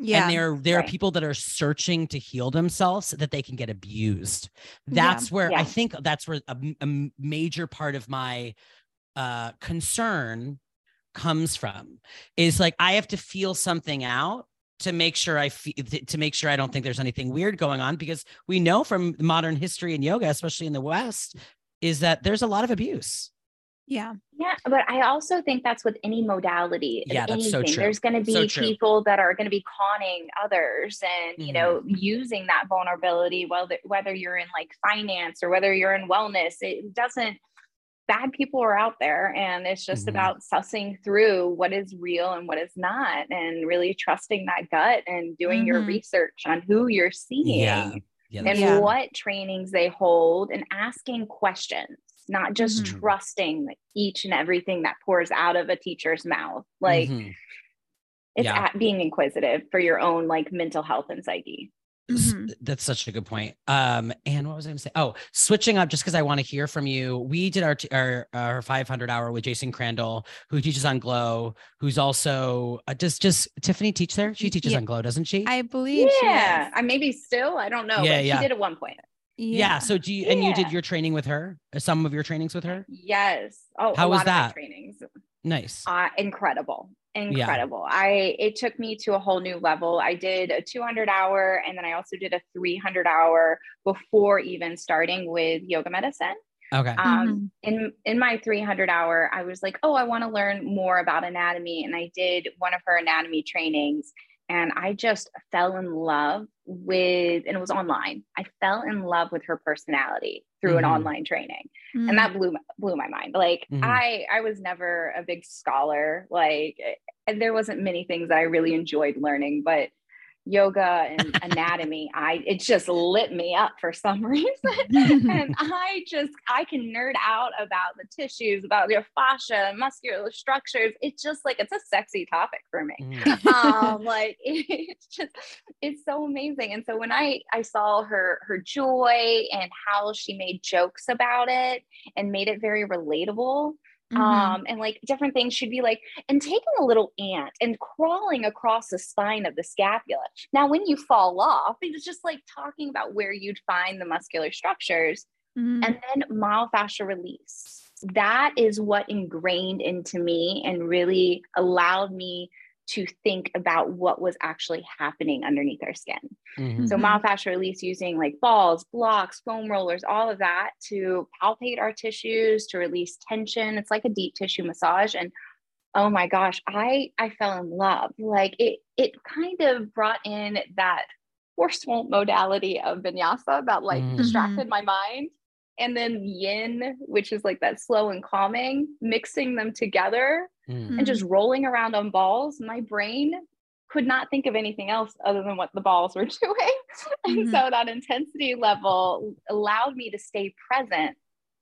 yeah. And there, there right. are people that are searching to heal themselves so that they can get abused. That's yeah. where yeah. I think that's where a, a major part of my uh, concern comes from is like I have to feel something out to make sure I feel to make sure I don't think there's anything weird going on because we know from modern history and yoga, especially in the West, is that there's a lot of abuse. Yeah. Yeah. But I also think that's with any modality. Yeah, that's anything. so true. There's going to be so people that are going to be conning others and, mm-hmm. you know, using that vulnerability, whether, whether you're in like finance or whether you're in wellness, it doesn't, bad people are out there. And it's just mm-hmm. about sussing through what is real and what is not and really trusting that gut and doing mm-hmm. your research on who you're seeing. Yeah. Yeah, and yeah. what trainings they hold and asking questions not just mm-hmm. trusting each and everything that pours out of a teacher's mouth. Like mm-hmm. it's yeah. being inquisitive for your own like mental health and psyche. Mm-hmm. That's such a good point. Um, and what was I going to say? Oh, switching up just because I want to hear from you. We did our, t- our our 500 hour with Jason Crandell, who teaches on Glo, who's also uh, does just Tiffany teach there? She teaches yeah. on Glo, doesn't she? I believe. Yeah, I maybe still. I don't know. Yeah, yeah. She did at one point. Yeah. yeah. So do you, and you did your training with her? Uh, some of your trainings with her? Yes. Oh, how was that? trainings. Nice. Uh, incredible. Incredible. Yeah. I, it took me to a whole new level. I did a 200 hour and then I also did a 300 hour before even starting with yoga medicine. Okay. Um, mm-hmm. in in my 300 hour, I was like, oh, I want to learn more about anatomy, and I did one of her anatomy trainings, and I just fell in love with, and it was online. I fell in love with her personality through mm-hmm. an online training, mm-hmm. and that blew blew my mind. Like mm-hmm. I I was never a big scholar. Like there wasn't many things that I really enjoyed learning, but yoga and anatomy i it just lit me up for some reason. And i just i can nerd out about the tissues about your fascia muscular structures. It's just like it's a sexy topic for me. Mm. um like it's just it's so amazing. And so when i i saw her her joy and how she made jokes about it and made it very relatable Mm-hmm. Um, and like different things should be like, and taking a little ant and crawling across the spine of the scapula. Now, when you fall off, it's just like talking about where you'd find the muscular structures. Mm-hmm. And then myofascial release. That is what ingrained into me and really allowed me to think about what was actually happening underneath our skin. Mm-hmm. So myofascial release using like balls, blocks, foam rollers, all of that to palpate our tissues, to release tension. It's like a deep tissue massage. And oh my gosh, I I fell in love. Like it it kind of brought in that forceful modality of vinyasa that like mm-hmm. distracted my mind and then yin, which is like that slow and calming, mixing them together mm. and just rolling around on balls. My brain could not think of anything else other than what the balls were doing. and mm-hmm. so that intensity level allowed me to stay present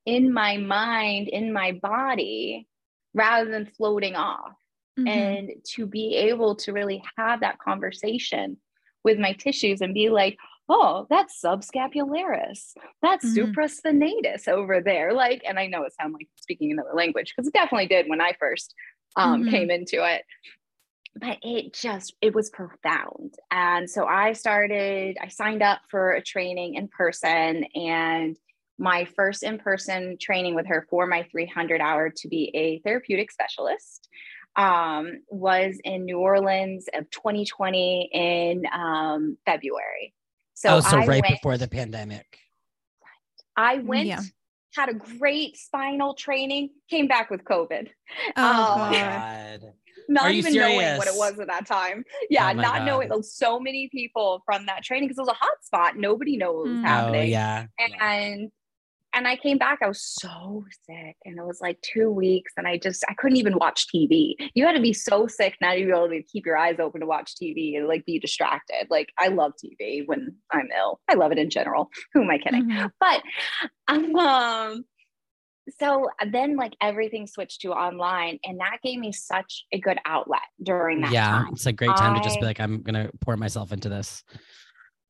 in my mind, in my body, rather than floating off. Mm-hmm. And to be able to really have that conversation with my tissues and be like, oh, that's subscapularis, that's mm-hmm. supraspinatus over there. Like, and I know it sounds like speaking another language because it definitely did when I first um, mm-hmm. came into it. But it just, it was profound. And so I started, I signed up for a training in person and my first in person training with her for my 300 hour to be a therapeutic specialist um, was in New Orleans of 2020 in um, February. So, oh, so I right went, before the pandemic. I went, yeah. Had a great spinal training, came back with COVID. Oh, um, God. Not even serious? knowing what it was at that time. Yeah, oh not God. knowing so many people from that training because it was a hot spot. Nobody knows what was mm. happening. Oh, yeah. And and I came back, I was so sick. And it was like two weeks. And I just, I couldn't even watch TV. You had to be so sick not to be able to keep your eyes open to watch TV and like be distracted. Like I love TV when I'm ill. I love it in general. Who am I kidding? Mm-hmm. But um, so then like everything switched to online and that gave me such a good outlet during that yeah time. it's a great time I, to just be like i'm gonna pour myself into this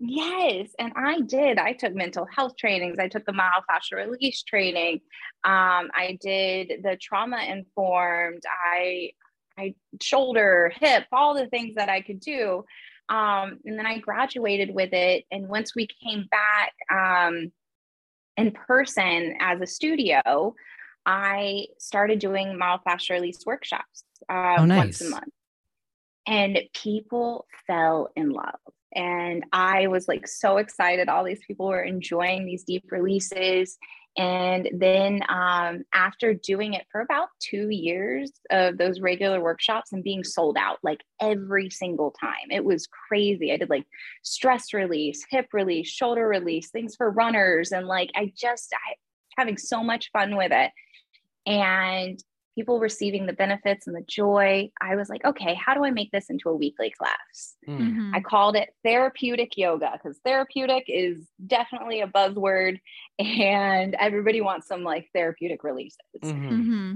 Yes, and I did. I took mental health trainings. I took the myofascial release training. Um, I did the trauma informed. I, I shoulder, hip, all the things that I could do. Um, and then I graduated with it. And once we came back um, in person as a studio, I started doing myofascial release workshops uh, oh, nice. once a month. And people fell in love and I was like so excited. All these people were enjoying these deep releases. And then um, after doing it for about two years of those regular workshops and being sold out like every single time, it was crazy. I did like stress release, hip release, shoulder release, things for runners. And like I just, I having so much fun with it. And people receiving the benefits and the joy, I was like, okay, how do I make this into a weekly class? Hmm. Mm-hmm. I called it therapeutic yoga because therapeutic is definitely a buzzword and everybody wants some like therapeutic releases. Mm-hmm. Mm-hmm.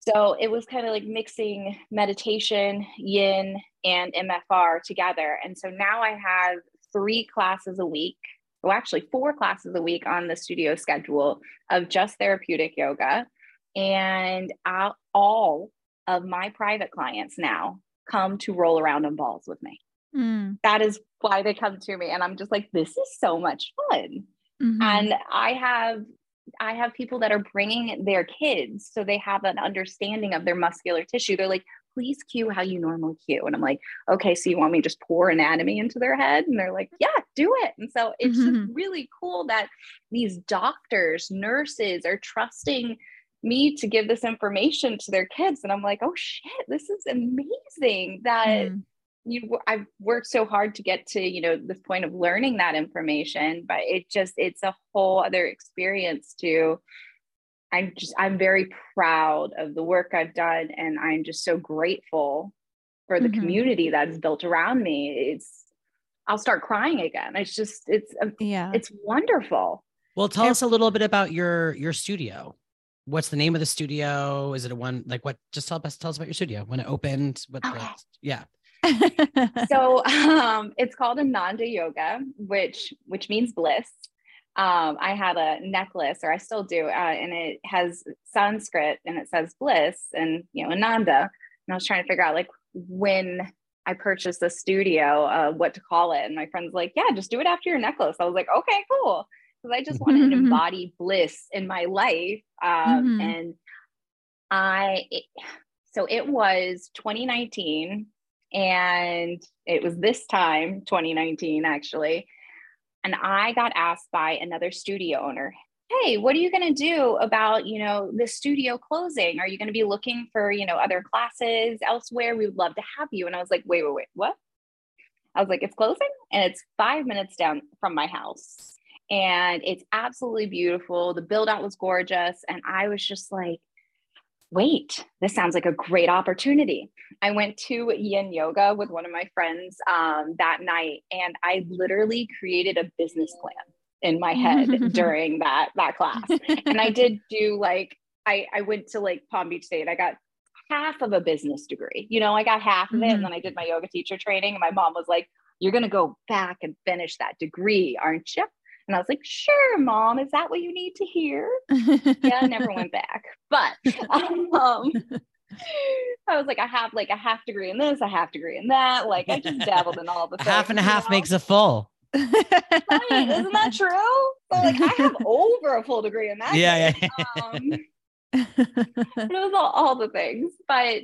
So it was kind of like mixing meditation, yin, and MFR together. And so now I have three classes a week. Well, actually, four classes a week on the studio schedule of just therapeutic yoga and I, all of my private clients now come to roll around on balls with me. Mm. That is why they come to me. And I'm just like, this is so much fun. Mm-hmm. And I have I have people that are bringing their kids so they have an understanding of their muscular tissue. They're like, please cue how you normally cue. And I'm like, okay, so you want me to just pour anatomy into their head? And they're like, yeah, do it. And so it's mm-hmm. just really cool that these doctors, nurses are trusting me to give this information to their kids and i'm like oh shit this is amazing that mm. you i've worked so hard to get to you know this point of learning that information but it just it's a whole other experience to i'm just i'm very proud of the work i've done and i'm just so grateful for the mm-hmm. community that's built around me. It's i'll start crying again. It's just it's yeah. it's wonderful. Well tell us a little bit about your your studio what's the name of the studio? Is it a one like what? Just tell us tell us about your studio when it opened. What? Okay. The, yeah. so um, it's called Ananda Yoga, which which means bliss. um, I had a necklace, or I still do, uh, and it has Sanskrit and it says bliss and you know Ananda. And I was trying to figure out like when I purchased the studio, uh, what to call it. And my friend's like, "Yeah, just do it after your necklace." I was like, "Okay, cool," because I just wanted to embody bliss in my life, um, mm-hmm. and I. It, so it was 2019 and it was this time 2019 actually and i got asked by another studio owner hey what are you going to do about you know the studio closing? Are you going to be looking for you know other classes elsewhere? We would love to have you. And i was like wait wait wait what? I was like it's closing and it's five minutes down from my house and it's absolutely beautiful the build out was gorgeous and i was just like wait, this sounds like a great opportunity. I went to yin yoga with one of my friends um, that night, and I literally created a business plan in my head during that that class. And I did do like I I went to like Palm Beach State. I got half of a business degree. You know, I got half of it, and mm-hmm. then I did my yoga teacher training. And my mom was like, "You're gonna go back and finish that degree, aren't you?" And I was like, sure, mom, is that what you need to hear? yeah, I never went back. But um, I was like, I have like a half degree in this, a half degree in that. Like I just dabbled in all the things, half and a half know? makes a full. right, isn't that true? So like I have over a full degree in that. Yeah, yeah. Um, it was all, all the things but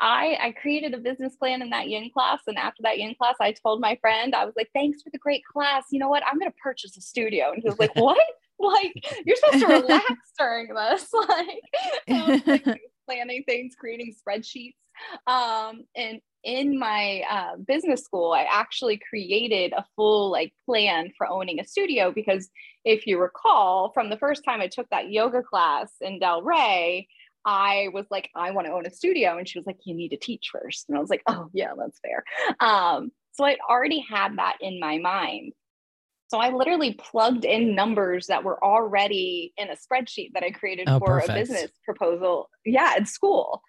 i i created a business plan in that yin class and after that yin class i told my friend i was like thanks for the great class. You know what? I'm going to purchase a studio. And he was like what? Like you're supposed to relax during this. Like, like planning things creating spreadsheets um and in my uh, business school, I actually created a full like plan for owning a studio because if you recall from the first time I took that yoga class in Delray, I was like, I want to own a studio. And she was like, you need to teach first. And I was like, oh, yeah, that's fair. Um, so I'd already had that in my mind. So I literally plugged in numbers that were already in a spreadsheet that I created oh, for perfect. a business proposal. Yeah, in school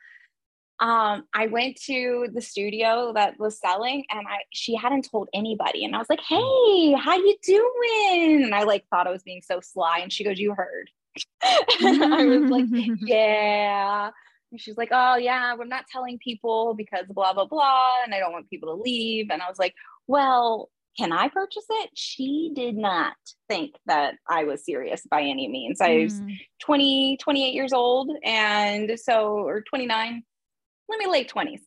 um, I went to the studio that was selling and I she hadn't told anybody. And I was like, hmm. hey, how you doing? And I like thought I was being so sly. And she goes, You heard. and I was like, Yeah. And she's like, Oh yeah, I'm not telling people because blah blah blah. And I don't want people to leave. And I was like, Well, can I purchase it? She did not think that I was serious by any means. I was mm. 20, 28 years old. And so, or 29, let me late 20s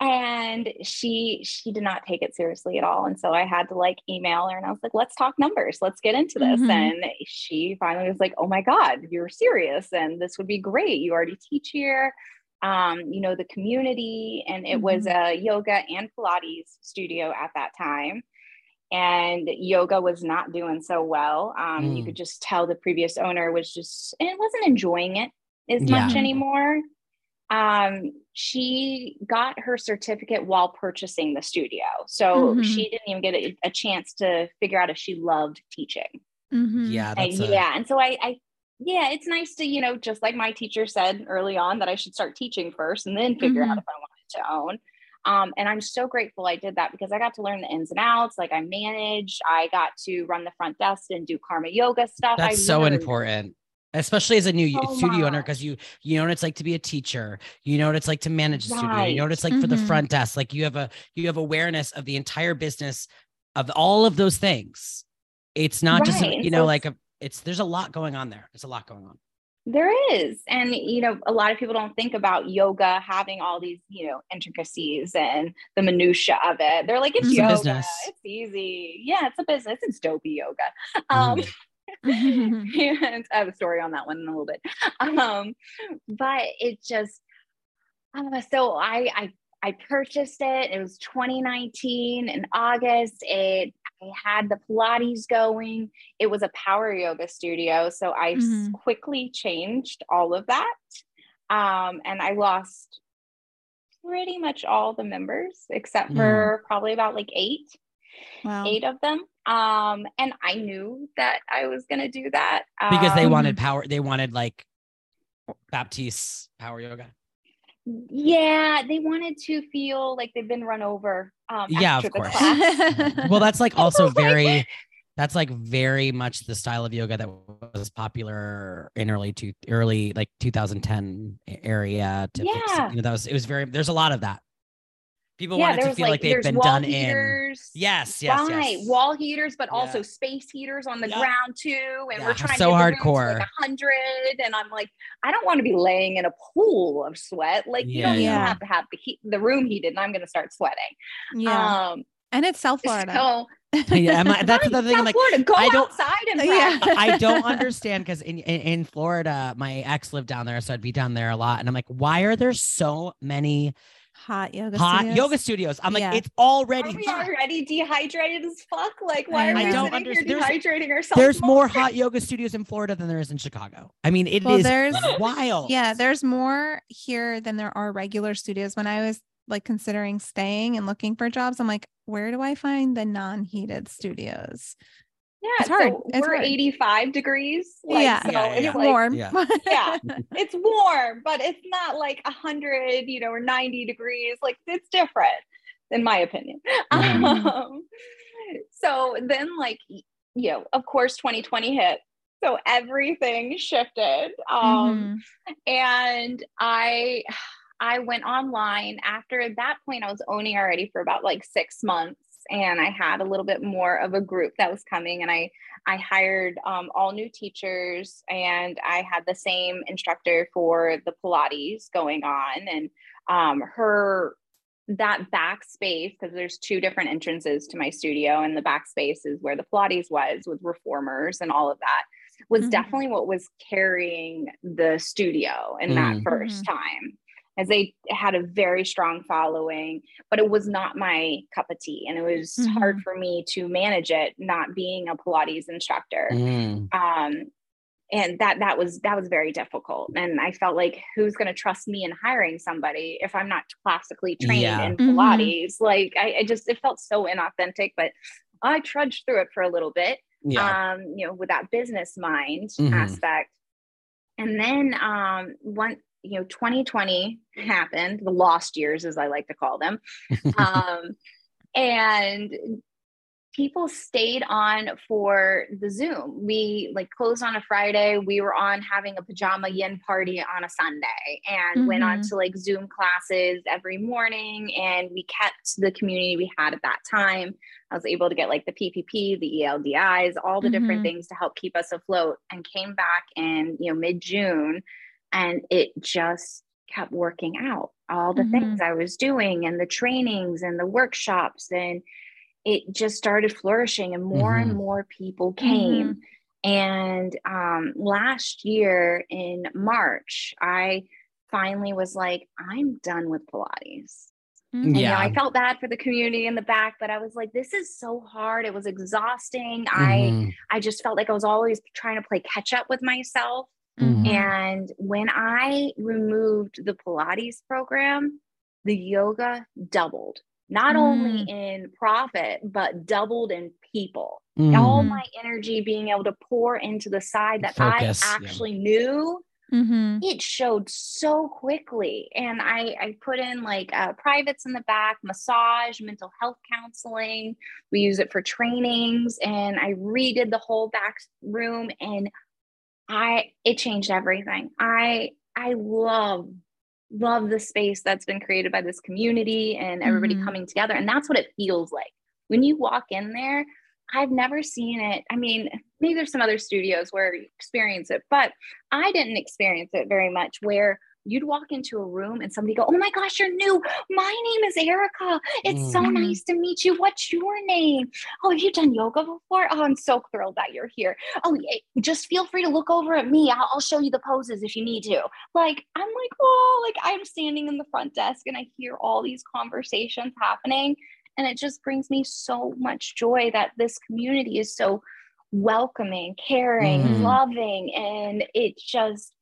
and she she did not take it seriously at all. And so i had to like email her and i was like let's talk numbers. Let's get into this. Mm-hmm. and she finally was like oh my god you're serious. And this would be great. You already teach here um, you know the community. And it mm-hmm. was a yoga and pilates studio at that time. And yoga was not doing so well. Um, mm. you could just tell the previous owner was just and wasn't enjoying it as yeah. much anymore um, she got her certificate while purchasing the studio. So mm-hmm. she didn't even get a, a, chance to figure out if she loved teaching. Mm-hmm. Yeah. And, a- yeah. And so I, I, yeah, it's nice to, you know, just like my teacher said early on that I should start teaching first and then figure mm-hmm. out if I wanted to own. Um, and I'm so grateful I did that because I got to learn the ins and outs. Like I managed, I got to run the front desk and do karma yoga stuff. That's I so important especially as a new so studio much. owner because you you know what it's like to be a teacher you know what it's like to manage right. studio you know what it's like mm-hmm. for the mm-hmm. front desk like you have a you have awareness of the entire business of all of those things it's not right. just you know so like a it's there's a lot going on there there's a lot going on there is and you know a lot of people don't think about yoga having all these you know intricacies and the minutia of it they're like it's, it's yoga it's easy yeah it's a business it's dopey yoga um mm. and I have a story on that one in a little bit. Um, but it just, uh, so I, I, I purchased it. It was 2019 in August. It, I had the Pilates going. It was a power yoga studio. So I mm-hmm. quickly changed all of that. Um, and I lost pretty much all the members except for probably about like eight, wow. eight of them. Um, and I knew that I was going to do that because they wanted um, power. They wanted like Baptiste power yoga. Yeah, they wanted to feel like they've been run over. Um, yeah, of course. well, that's like also very. That's like very much the style of yoga that was popular in early to early like 2010 area. To yeah, you know, that was it was very. There's a lot of that. People yeah, wanted to feel like, like they've been done heaters, in. Yes, yes, right. Yes. Wall heaters, but yeah. also space heaters on the yep. ground too. And yeah. we're trying so to hardcore. like hundred, and I'm like, I don't want to be laying in a pool of sweat. Like you don't even have to have the heat, the room heated, and I'm going to start sweating. Yeah. Um, and it's South Florida. So, yeah, I, that's the thing. I'm like, Florida, go I don't, outside and yeah. I don't understand because in, in, in Florida, my ex lived down there, so I'd be down there a lot, and I'm like, why are there so many hot yoga hot studios. yoga studios. I'm like, yeah. it's already are we hot. already dehydrated as fuck. Like, why are I we don't sitting here dehydrating ourselves? There's more hot yoga studios in Florida than there is in Chicago. I mean, it well, is there's, wild. Yeah, there's more here than there are regular studios. When I was like considering staying and looking for jobs, I'm like, where do I find the non-heated studios? Yeah, it's hard. So it's we're hard. 85 degrees. Like, yeah, so yeah, yeah. it's like, warm. Yeah. yeah, it's warm, but it's not like 100, you know, or 90 degrees. Like it's different, in my opinion. Mm-hmm. Um, so then, like, you know, of course, 2020 hit. So everything shifted. Um, mm-hmm. And I, I went online after that point. I was owning already for about like six months and I had a little bit more of a group that was coming and I I hired um, all new teachers and I had the same instructor for the Pilates going on and um, her that backspace because there's two different entrances to my studio and the backspace is where the Pilates was with reformers and all of that was mm-hmm. definitely what was carrying the studio in mm-hmm. that 1st mm-hmm. time as they had a very strong following, but it was not my cup of tea. And it was mm-hmm. hard for me to manage it, not being a Pilates instructor. Mm. Um, and that that was that was very difficult and i felt like who's going to trust me in hiring somebody if i'm not classically trained yeah. in mm-hmm. pilates mm-hmm. like I, I, just it felt so inauthentic but i trudged through it for a little bit yeah. um you know with that business mind mm-hmm. aspect and then um one you know 2020 happened the lost years as i like to call them um, and people stayed on for the zoom we like closed on a friday we were on having a pajama yin party on a sunday and mm-hmm. went on mm-hmm. to like zoom classes every morning and we kept the community we had at that time i was able to get like the ppp the eldis all the mm-hmm. different things to help keep us afloat and came back in you know mid-june and it just kept working out all the mm-hmm. things I was doing and the trainings and the workshops and it just started flourishing and more mm-hmm. and more people came mm-hmm. and um, last year in March I finally was like I'm done with Pilates yeah. Mm-hmm. You know, I felt bad for the community in the back, but I was like, this is so hard. It was exhausting. Mm-hmm. I I just felt like I was always trying to play catch up with myself. Mm-hmm. And when I removed the Pilates program, the yoga doubled, not mm. only in profit, but doubled in people. Mm. All my energy being able to pour into the side that Focus, I actually yeah. knew. Mm-hmm. It showed so quickly. And I, I put in like uh, privates in the back, massage, mental health counseling. We use it for trainings. And I redid the whole back room. And I it changed everything. I I love love the space that's been created by this community and everybody mm-hmm. coming together and that's what it feels like. When you walk in there, I've never seen it. I mean, maybe there's some other studios where you experience it, but I didn't experience it very much where you'd walk into a room and somebody go, Oh my gosh, you're new. My name is Erika. It's mm-hmm. so nice to meet you. What's your name? Oh, have you done yoga before? Oh, I'm so thrilled that you're here. Oh, just feel free to look over at me. I'll, I'll show you the poses if you need to. Like, I'm like, oh, like I'm standing in the front desk and I hear all these conversations happening. And it just brings me so much joy that this community is so welcoming, caring, mm. loving, and it just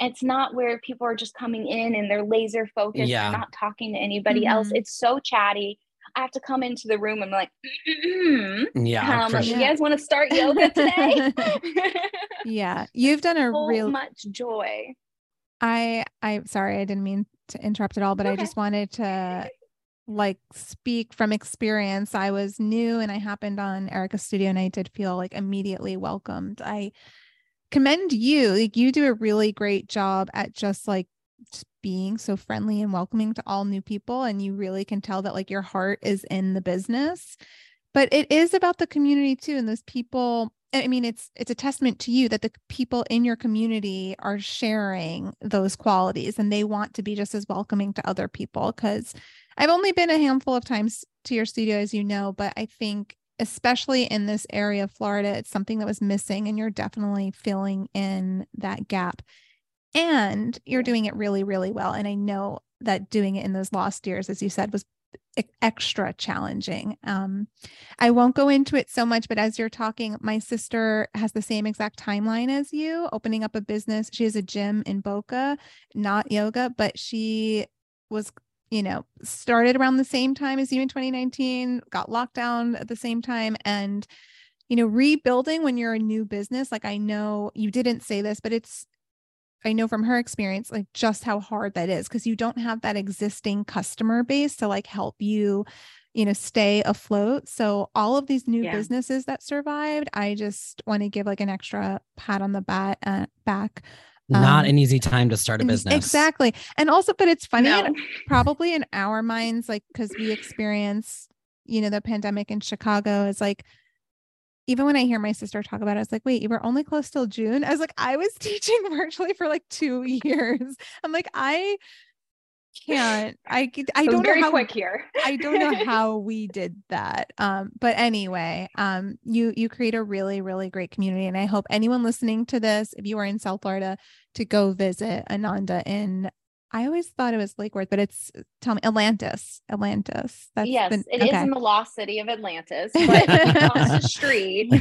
it's not where people are just coming in and they're laser focused yeah. not talking to anybody mm-hmm. else it's so chatty I have to come into the room and I'm like, mm-hmm. yeah, um, like, sure. you guys want to start yoga today? yeah, you've done a so real much joy. I I'm sorry, I didn't mean to interrupt at all, but okay. I just wanted to like speak from experience. I was new and I happened on Erika's studio and I did feel like immediately welcomed. I commend you. Like you do a really great job at just like just being so friendly and welcoming to all new people and you really can tell that like your heart is in the business. But it is about the community too and those people I mean, it's it's a testament to you that the people in your community are sharing those qualities and they want to be just as welcoming to other people. Because I've only been a handful of times to your studio, as you know, but I think especially in this area of Florida, it's something that was missing, and you're definitely filling in that gap. And you're doing it really, really well. And I know that doing it in those lost years, as you said, was extra challenging. Um, I won't go into it so much, but as you're talking, my sister has the same exact timeline as you, opening up a business. She has a gym in Boca, not yoga, but she was, you know, started around the same time as you in 2019, got locked down at the same time. And, you know, rebuilding when you're a new business, like I know you didn't say this, but it's I know from her experience, like just how hard that is because you don't have that existing customer base to like help you, you know, stay afloat. So all of these new yeah. businesses that survived, I just want to give like an extra pat on the bat uh, back. Not um, an easy time to start a business. Exactly. And also, but it's funny, no. probably in our minds, like, because we experience, you know, the pandemic in Chicago is like, even when I hear my sister talk about it, I was like, wait, you were only close till June. I was like, I was teaching virtually for like two years. I'm like, I can't. I I don't very know how quick here. I don't know how we did that. Um, but anyway, um, you you create a really really great community, and I hope anyone listening to this, if you are in South Florida, to go visit Ananda in I always thought it was Lake Worth, but it's tell me Atlantis. Atlantis. That's yes, been, it okay. is in the lost city of Atlantis. But if you cross the street,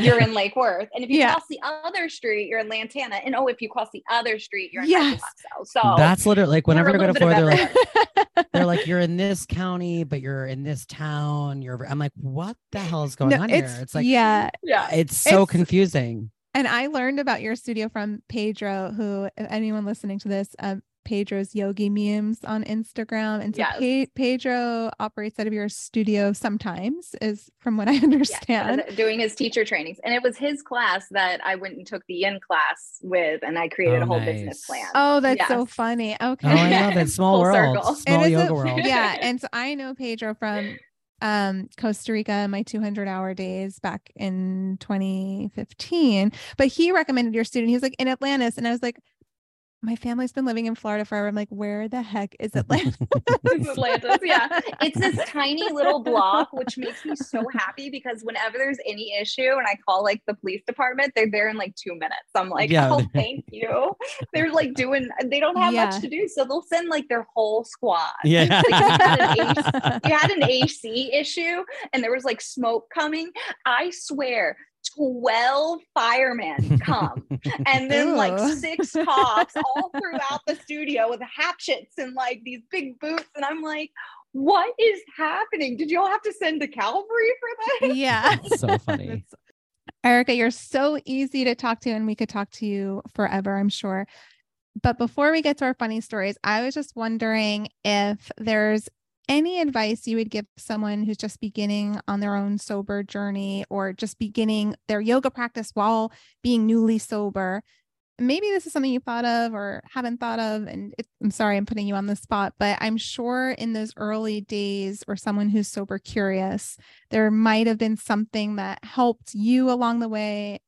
you're in Lake Worth. And if you yeah. cross the other street, you're in Lantana. And oh, if you cross the other street, you're in yes. So that's literally like whenever I go to Florida, they're like, they're like, you're in this county, but you're in this town. You're I'm like, what the hell is going no, on it's, here? It's like, yeah, yeah, it's so it's, confusing. And I learned about your studio from Pedro, who, anyone listening to this, um, Pedro's yogi memes on Instagram. And so yes. Pe- Pedro operates out of your studio sometimes, is from what I understand. Yes, doing his teacher trainings. And it was his class that I went and took the in class with, and I created oh, a whole nice. business plan. Oh, that's yes. so funny. Okay. Oh, I love it. Small world. Circle. Small yoga a, world. Yeah. And so I know Pedro from um Costa Rica my 200 hour days back yin 2015 but he recommended your student he was like in Atlantis and I was like my family's been living in Florida forever. I'm like, where the heck is Atlantis? Atlantis, yeah. It's this tiny little block, which makes me so happy because whenever there's any issue and I call like the police department, they're there in like two minutes. I'm like, yeah. oh, thank you. They're like doing, they don't have yeah. much to do. So they'll send like their whole squad. Yeah. Like, you, had AC, you had an AC issue and there was like smoke coming. I swear 12 firemen come and then like six cops all throughout the studio with hatchets and like these big boots. And I'm like, what is happening? Did you all have to send the cavalry for this? Yeah. so funny. Erika, you're so easy to talk to, and we could talk to you forever, I'm sure. But before we get to our funny stories, I was just wondering if there's any advice you would give someone who's just beginning on their own sober journey or just beginning their yoga practice while being newly sober? Maybe this is something you thought of or haven't thought of and it, i'm sorry i'm putting you on the spot but i'm sure in those early days or someone who's sober curious there might have been something that helped you along the way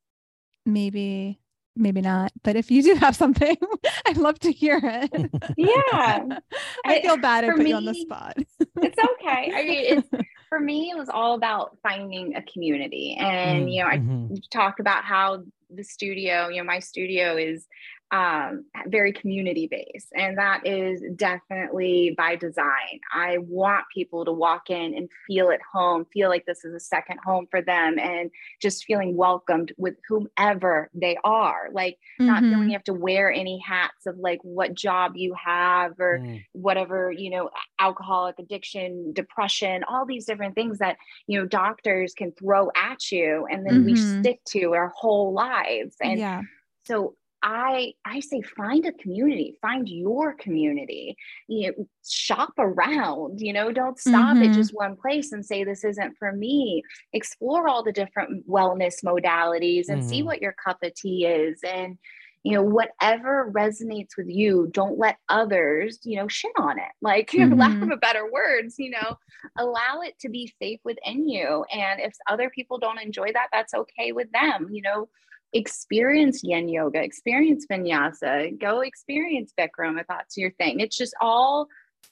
maybe maybe not but if you do have something i'd love to hear it. Yeah. I feel bad i put me, you on the spot. it's okay. I mean it's for me it was all about finding a community. And mm, you know i mm-hmm. talked about how the studio you know my studio is um, very community based. And that is definitely by design. I want people to walk in and feel at home, feel like this is a second home for them, and just feeling welcomed with whomever they are. Like, mm-hmm. not feeling you have to wear any hats of like what job you have or mm. whatever, you know, alcoholic addiction, depression, all these different things that, you know, doctors can throw at you and then mm-hmm. we stick to our whole lives. And yeah. so I I say find a community, find your community. You know, shop around, you know, don't stop mm-hmm. at just one place and say this isn't for me. Explore all the different wellness modalities and mm-hmm. see what your cup of tea is and you know whatever resonates with you don't let others you know shit on it like mm-hmm. lack of a better words you know allow it to be safe within you and if other people don't enjoy that that's okay with them you know experience yin yoga experience vinyasa go experience bikram if that's your thing it's just all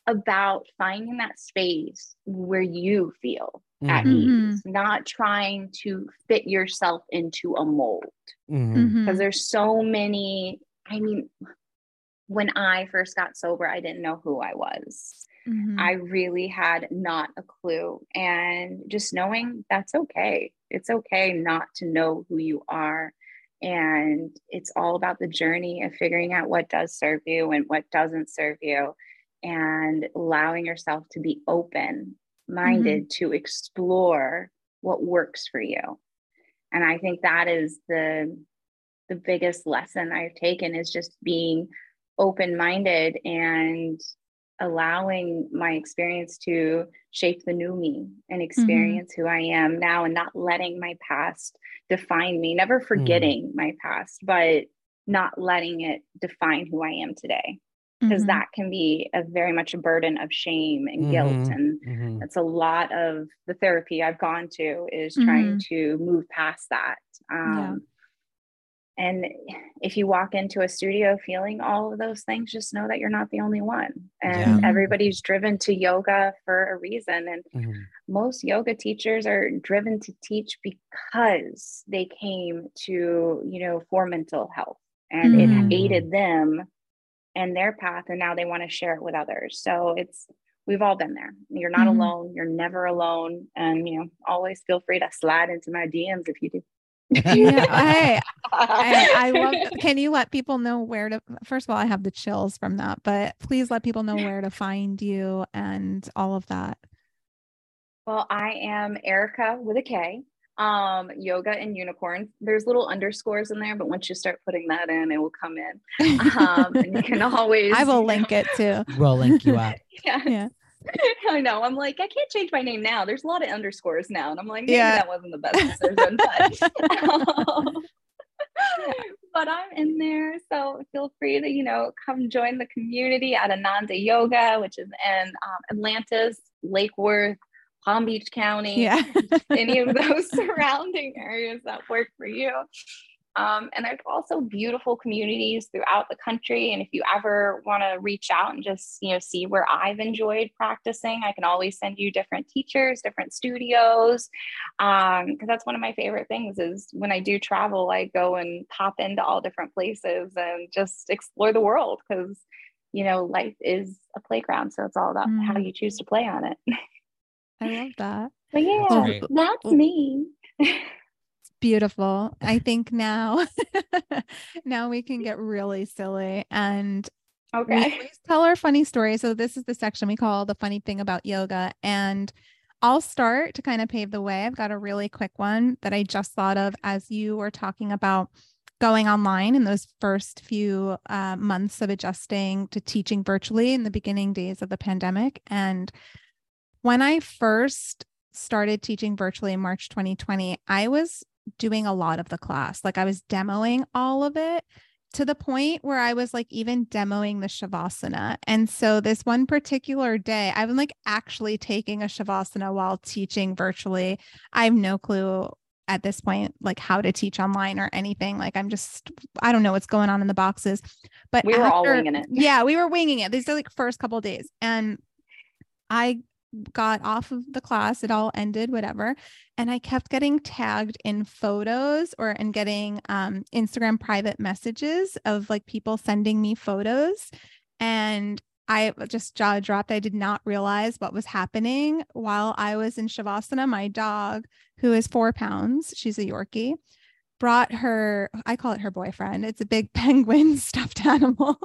about finding that space where you feel mm-hmm. at ease, not trying to fit yourself into a mold. Because mm-hmm. mm-hmm. there's so many, I mean, when I first got sober, I didn't know who I was. Mm-hmm. I really had not a clue. And just knowing that's okay. It's okay not to know who you are. And it's all about the journey of figuring out what does serve you and what doesn't serve you and allowing yourself to be open minded mm-hmm. to explore what works for you and i think that is the the biggest lesson i've taken is just being open minded and allowing my experience to shape the new me and mm-hmm. experience mm-hmm. who I am now and not letting my past define me, never mm. forgetting mm. my past, but not letting it define who I am today because mm-hmm. that can be a very much a burden of shame and guilt mm-hmm. and mm-hmm. it's a lot of the therapy i've gone to is trying mm-hmm. to move past that um. And if you walk into a studio feeling all of those things just know that you're not the only one and yeah. everybody's driven to yoga for a reason and mm-hmm. most yoga teachers are driven to teach because they came to you know for mental health and it mm-hmm. aided them and their path and now they want to share it with others so it's we've all been there you're not mm-hmm. alone you're never alone and you know always feel free to slide into my dms if you do yeah, hey, I, I love. Can you let people know where to? First of all, I have the chills from that, but please let people know where to find you and all of that. Well, I am Erika with a K um yoga and unicorns there's little underscores in there but once you start putting that in it will come in um and you can always i will link it too we'll link you up yeah yeah I know. I'm like, I can't change my name now. There's a lot of underscores now. And I'm like, maybe yeah. that wasn't the best decision. But, but I'm in there. So feel free to, you know, come join the community at Ananda Yoga, which is in um, Atlantis, Lake Worth, Palm Beach County, yeah. any of those surrounding areas that work for you. Um, and there's also beautiful communities throughout the country. And if you ever want to reach out and just you know see where I've enjoyed practicing, I can always send you different teachers, different studios. Because um, that's one of my favorite things is when I do travel, I go and pop into all different places and just explore the world. Because you know life is a playground, so it's all about mm. how you choose to play on it. I love that. But yeah, that's, that's me. beautiful. I think now now we can get really silly and okay. We tell our funny story. So this is the section we call the funny thing about yoga and I'll start to kind of pave the way. I've got a really quick one that I just thought of as you were talking about going online in those first few uh, months of adjusting to teaching virtually in the beginning days of the pandemic. And when I first started teaching virtually in March 2020, I was doing a lot of the class. Like I was demoing all of it to the point where I was like even demoing the Shavasana. And so this one particular day, I've been like actually taking a Shavasana while teaching virtually. I have no clue at this point like how to teach online or anything like i'm just i don't know what's going on in the boxes but we were after, all winging it yeah we were winging it these are like first couple days and i got off of the class, it all ended, whatever. And I kept getting tagged in photos or and getting um, Instagram private messages of like people sending me photos. And I just jaw dropped. I did not realize what was happening while I was in Shavasana. My dog, who is four pounds, she's a Yorkie, brought her, I call it her boyfriend. It's a big penguin stuffed animal.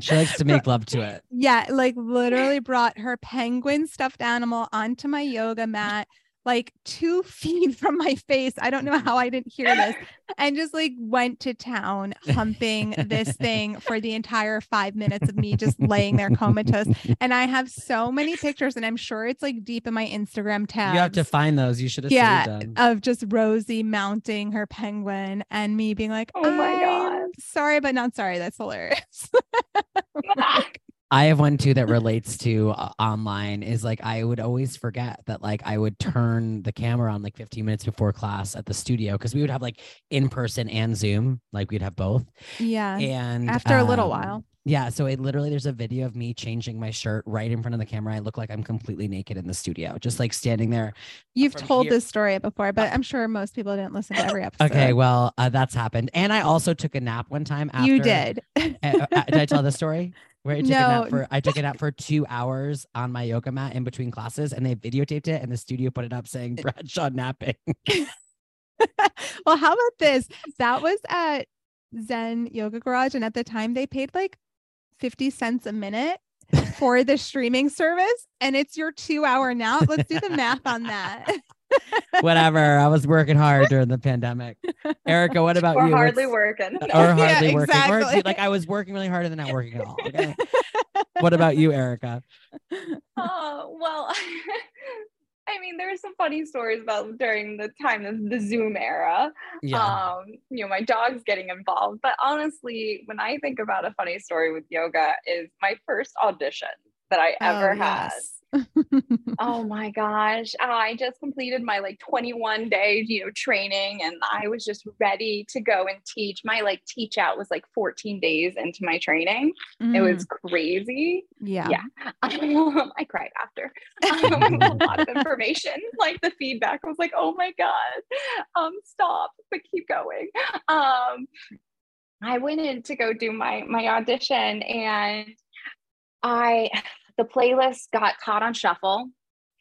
she likes to make love to it. Yeah, like literally brought her penguin stuffed animal onto my yoga mat, like two feet from my face. I don't know mm-hmm. how I didn't hear this and just like went to town humping this thing for the entire five minutes of me just laying there comatose. And I have so many pictures and I'm sure it's like deep in my Instagram tab. You have to find those. You should have seen them. yeah, of just Rosie mounting her penguin and me being like, oh my God. Sorry, but not sorry. That's hilarious. I have one too that relates to uh, online is like I would always forget that like I would turn the camera on like 15 minutes before class at the studio because we would have like in person and Zoom, like we'd have both. Yeah. And after um, a little um, while. Yeah. So it literally there's a video of me changing my shirt right in front of the camera. I look like I'm completely naked in the studio, just like standing there. You've told here. this story before, but I'm sure most people didn't listen to every episode. Okay, well, uh, that's happened. And I also took a nap one time after. You did. uh, uh, did I tell the story? where I took no. a nap for I took a nap for two hours on my yoga mat in between classes, and they videotaped it, and the studio put it up saying Bradshaw napping. well, how about this? That was at Zen Yoga Garage, and at the time they paid like fifty cents a minute for the streaming service, and it's your two-hour nap. Let's do the math on that. Whatever. I was working hard during the pandemic. Erika, what about or you? Hardly What's, working. Or hardly yeah, working. Exactly. Or like I was working really hard and then not working at all. Okay. what about you, Erika? Oh, well, I mean, there's some funny stories about during the time of the Zoom era. Yeah. Um, you know, my dog's getting involved. But honestly, when I think about a funny story with yoga, is my first audition that I ever oh, had. Yes oh my gosh. Uh, I just completed my like 21 day, you know, training and I was just ready to go and teach. My like teach out was like 14 days into my training. Mm. It was mm. crazy. Yeah. Yeah. Um, I cried after um, a lot of information. Like the feedback was like, oh my God, um, stop, but keep going. Um, I went in to go do my my audition and I the playlist got caught on shuffle.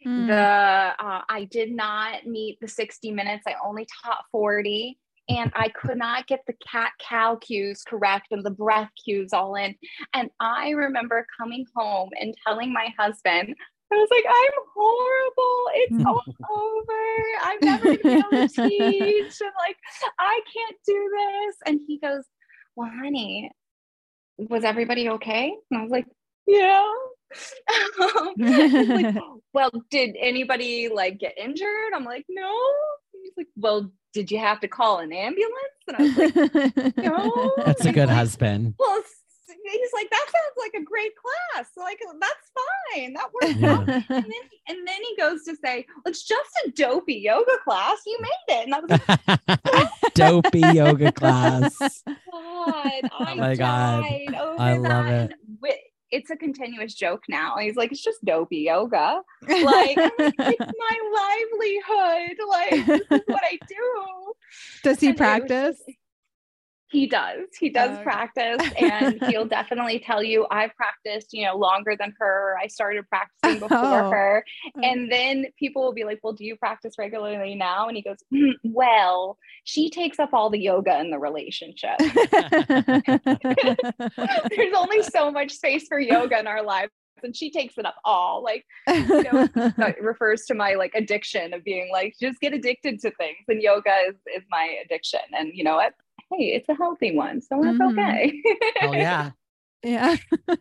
Mm. The uh, I did not meet the 60 minutes. I only taught 40 and I could not get the cat cow cues correct and the breath cues all in. And I remember coming home and telling my husband, I was like, I'm horrible. It's all over. I'm never gonna be able to teach. And like, I can't do this. And he goes, Well, honey, was everybody okay? And I was like, Yeah. Um, like, well, did anybody like get injured? I'm like, no. He's like, well, did you have to call an ambulance? And I was like, no. That's a good like, husband. Well, he's like, that sounds like a great class. So like, that's fine. That works. Yeah. And, then, and then he goes to say, it's just a dopey yoga class. You made it. And I was like, dopey yoga class. God, oh my God. I love that. it it's a continuous joke now. He's like, it's just dopey yoga. Like, it's my livelihood. Like, this is what I do. Does he and practice? He does. He does oh. practice and he'll definitely tell you I've practiced, you know, longer than her. I started practicing before oh. her. Oh. And then people will be like, "Well, do you practice regularly now?" And he goes, mm, "Well, she takes up all the yoga in the relationship. There's only so much space for yoga in our lives." and she takes it up all like you know refers to my like addiction of being like just get addicted to things and yoga is, is my addiction and you know what hey, it's a healthy one. So that's mm-hmm. okay. oh, yeah. Yeah. well,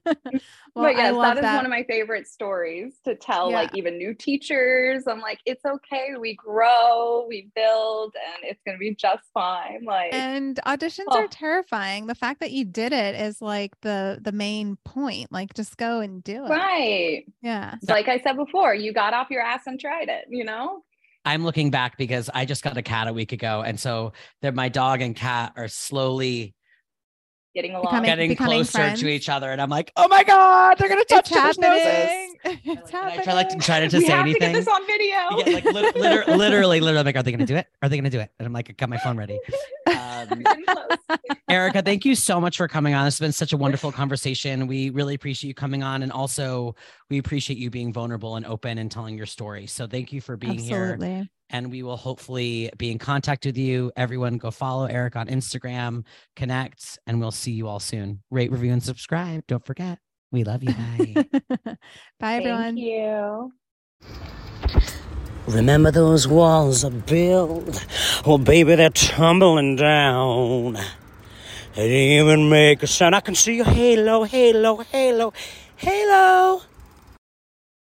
but yes, that is that. one of my favorite stories to tell, yeah. like even new teachers. I'm like, it's okay. We grow, we build, and it's gonna be just fine. Like and auditions oh. are terrifying. The fact that you did it is like the the main point. Like just go and do it. Right. Yeah. Like I said before, you got off your ass and tried it, you know? I'm looking back because I just got a cat a week ago. And so my dog and cat are slowly getting along, becoming, getting becoming closer friends. to each other. And I'm like, oh my God, they're going to touch each other's noses. It's happening. I try like to try to, to say anything. To get this on video. Yeah, like li- literally, literally, literally, I'm like, are they going to do it? Are they going to do it? And I'm like, I got my phone ready. Um, Erika, thank you so much for coming on. This has been such a wonderful conversation. We really appreciate you coming on, and also we appreciate you being vulnerable and open and telling your story. So thank you for being Absolutely. here and we will hopefully be in contact with you. Everyone, go follow Eric on Instagram, connect, and we'll see you all soon. Rate, review, and subscribe. Don't forget. We love you. Bye. Bye, everyone. Thank you. Remember those walls are built? Well, baby, they're tumbling down. It didn't even make a sound. I can see your halo, halo, halo, halo.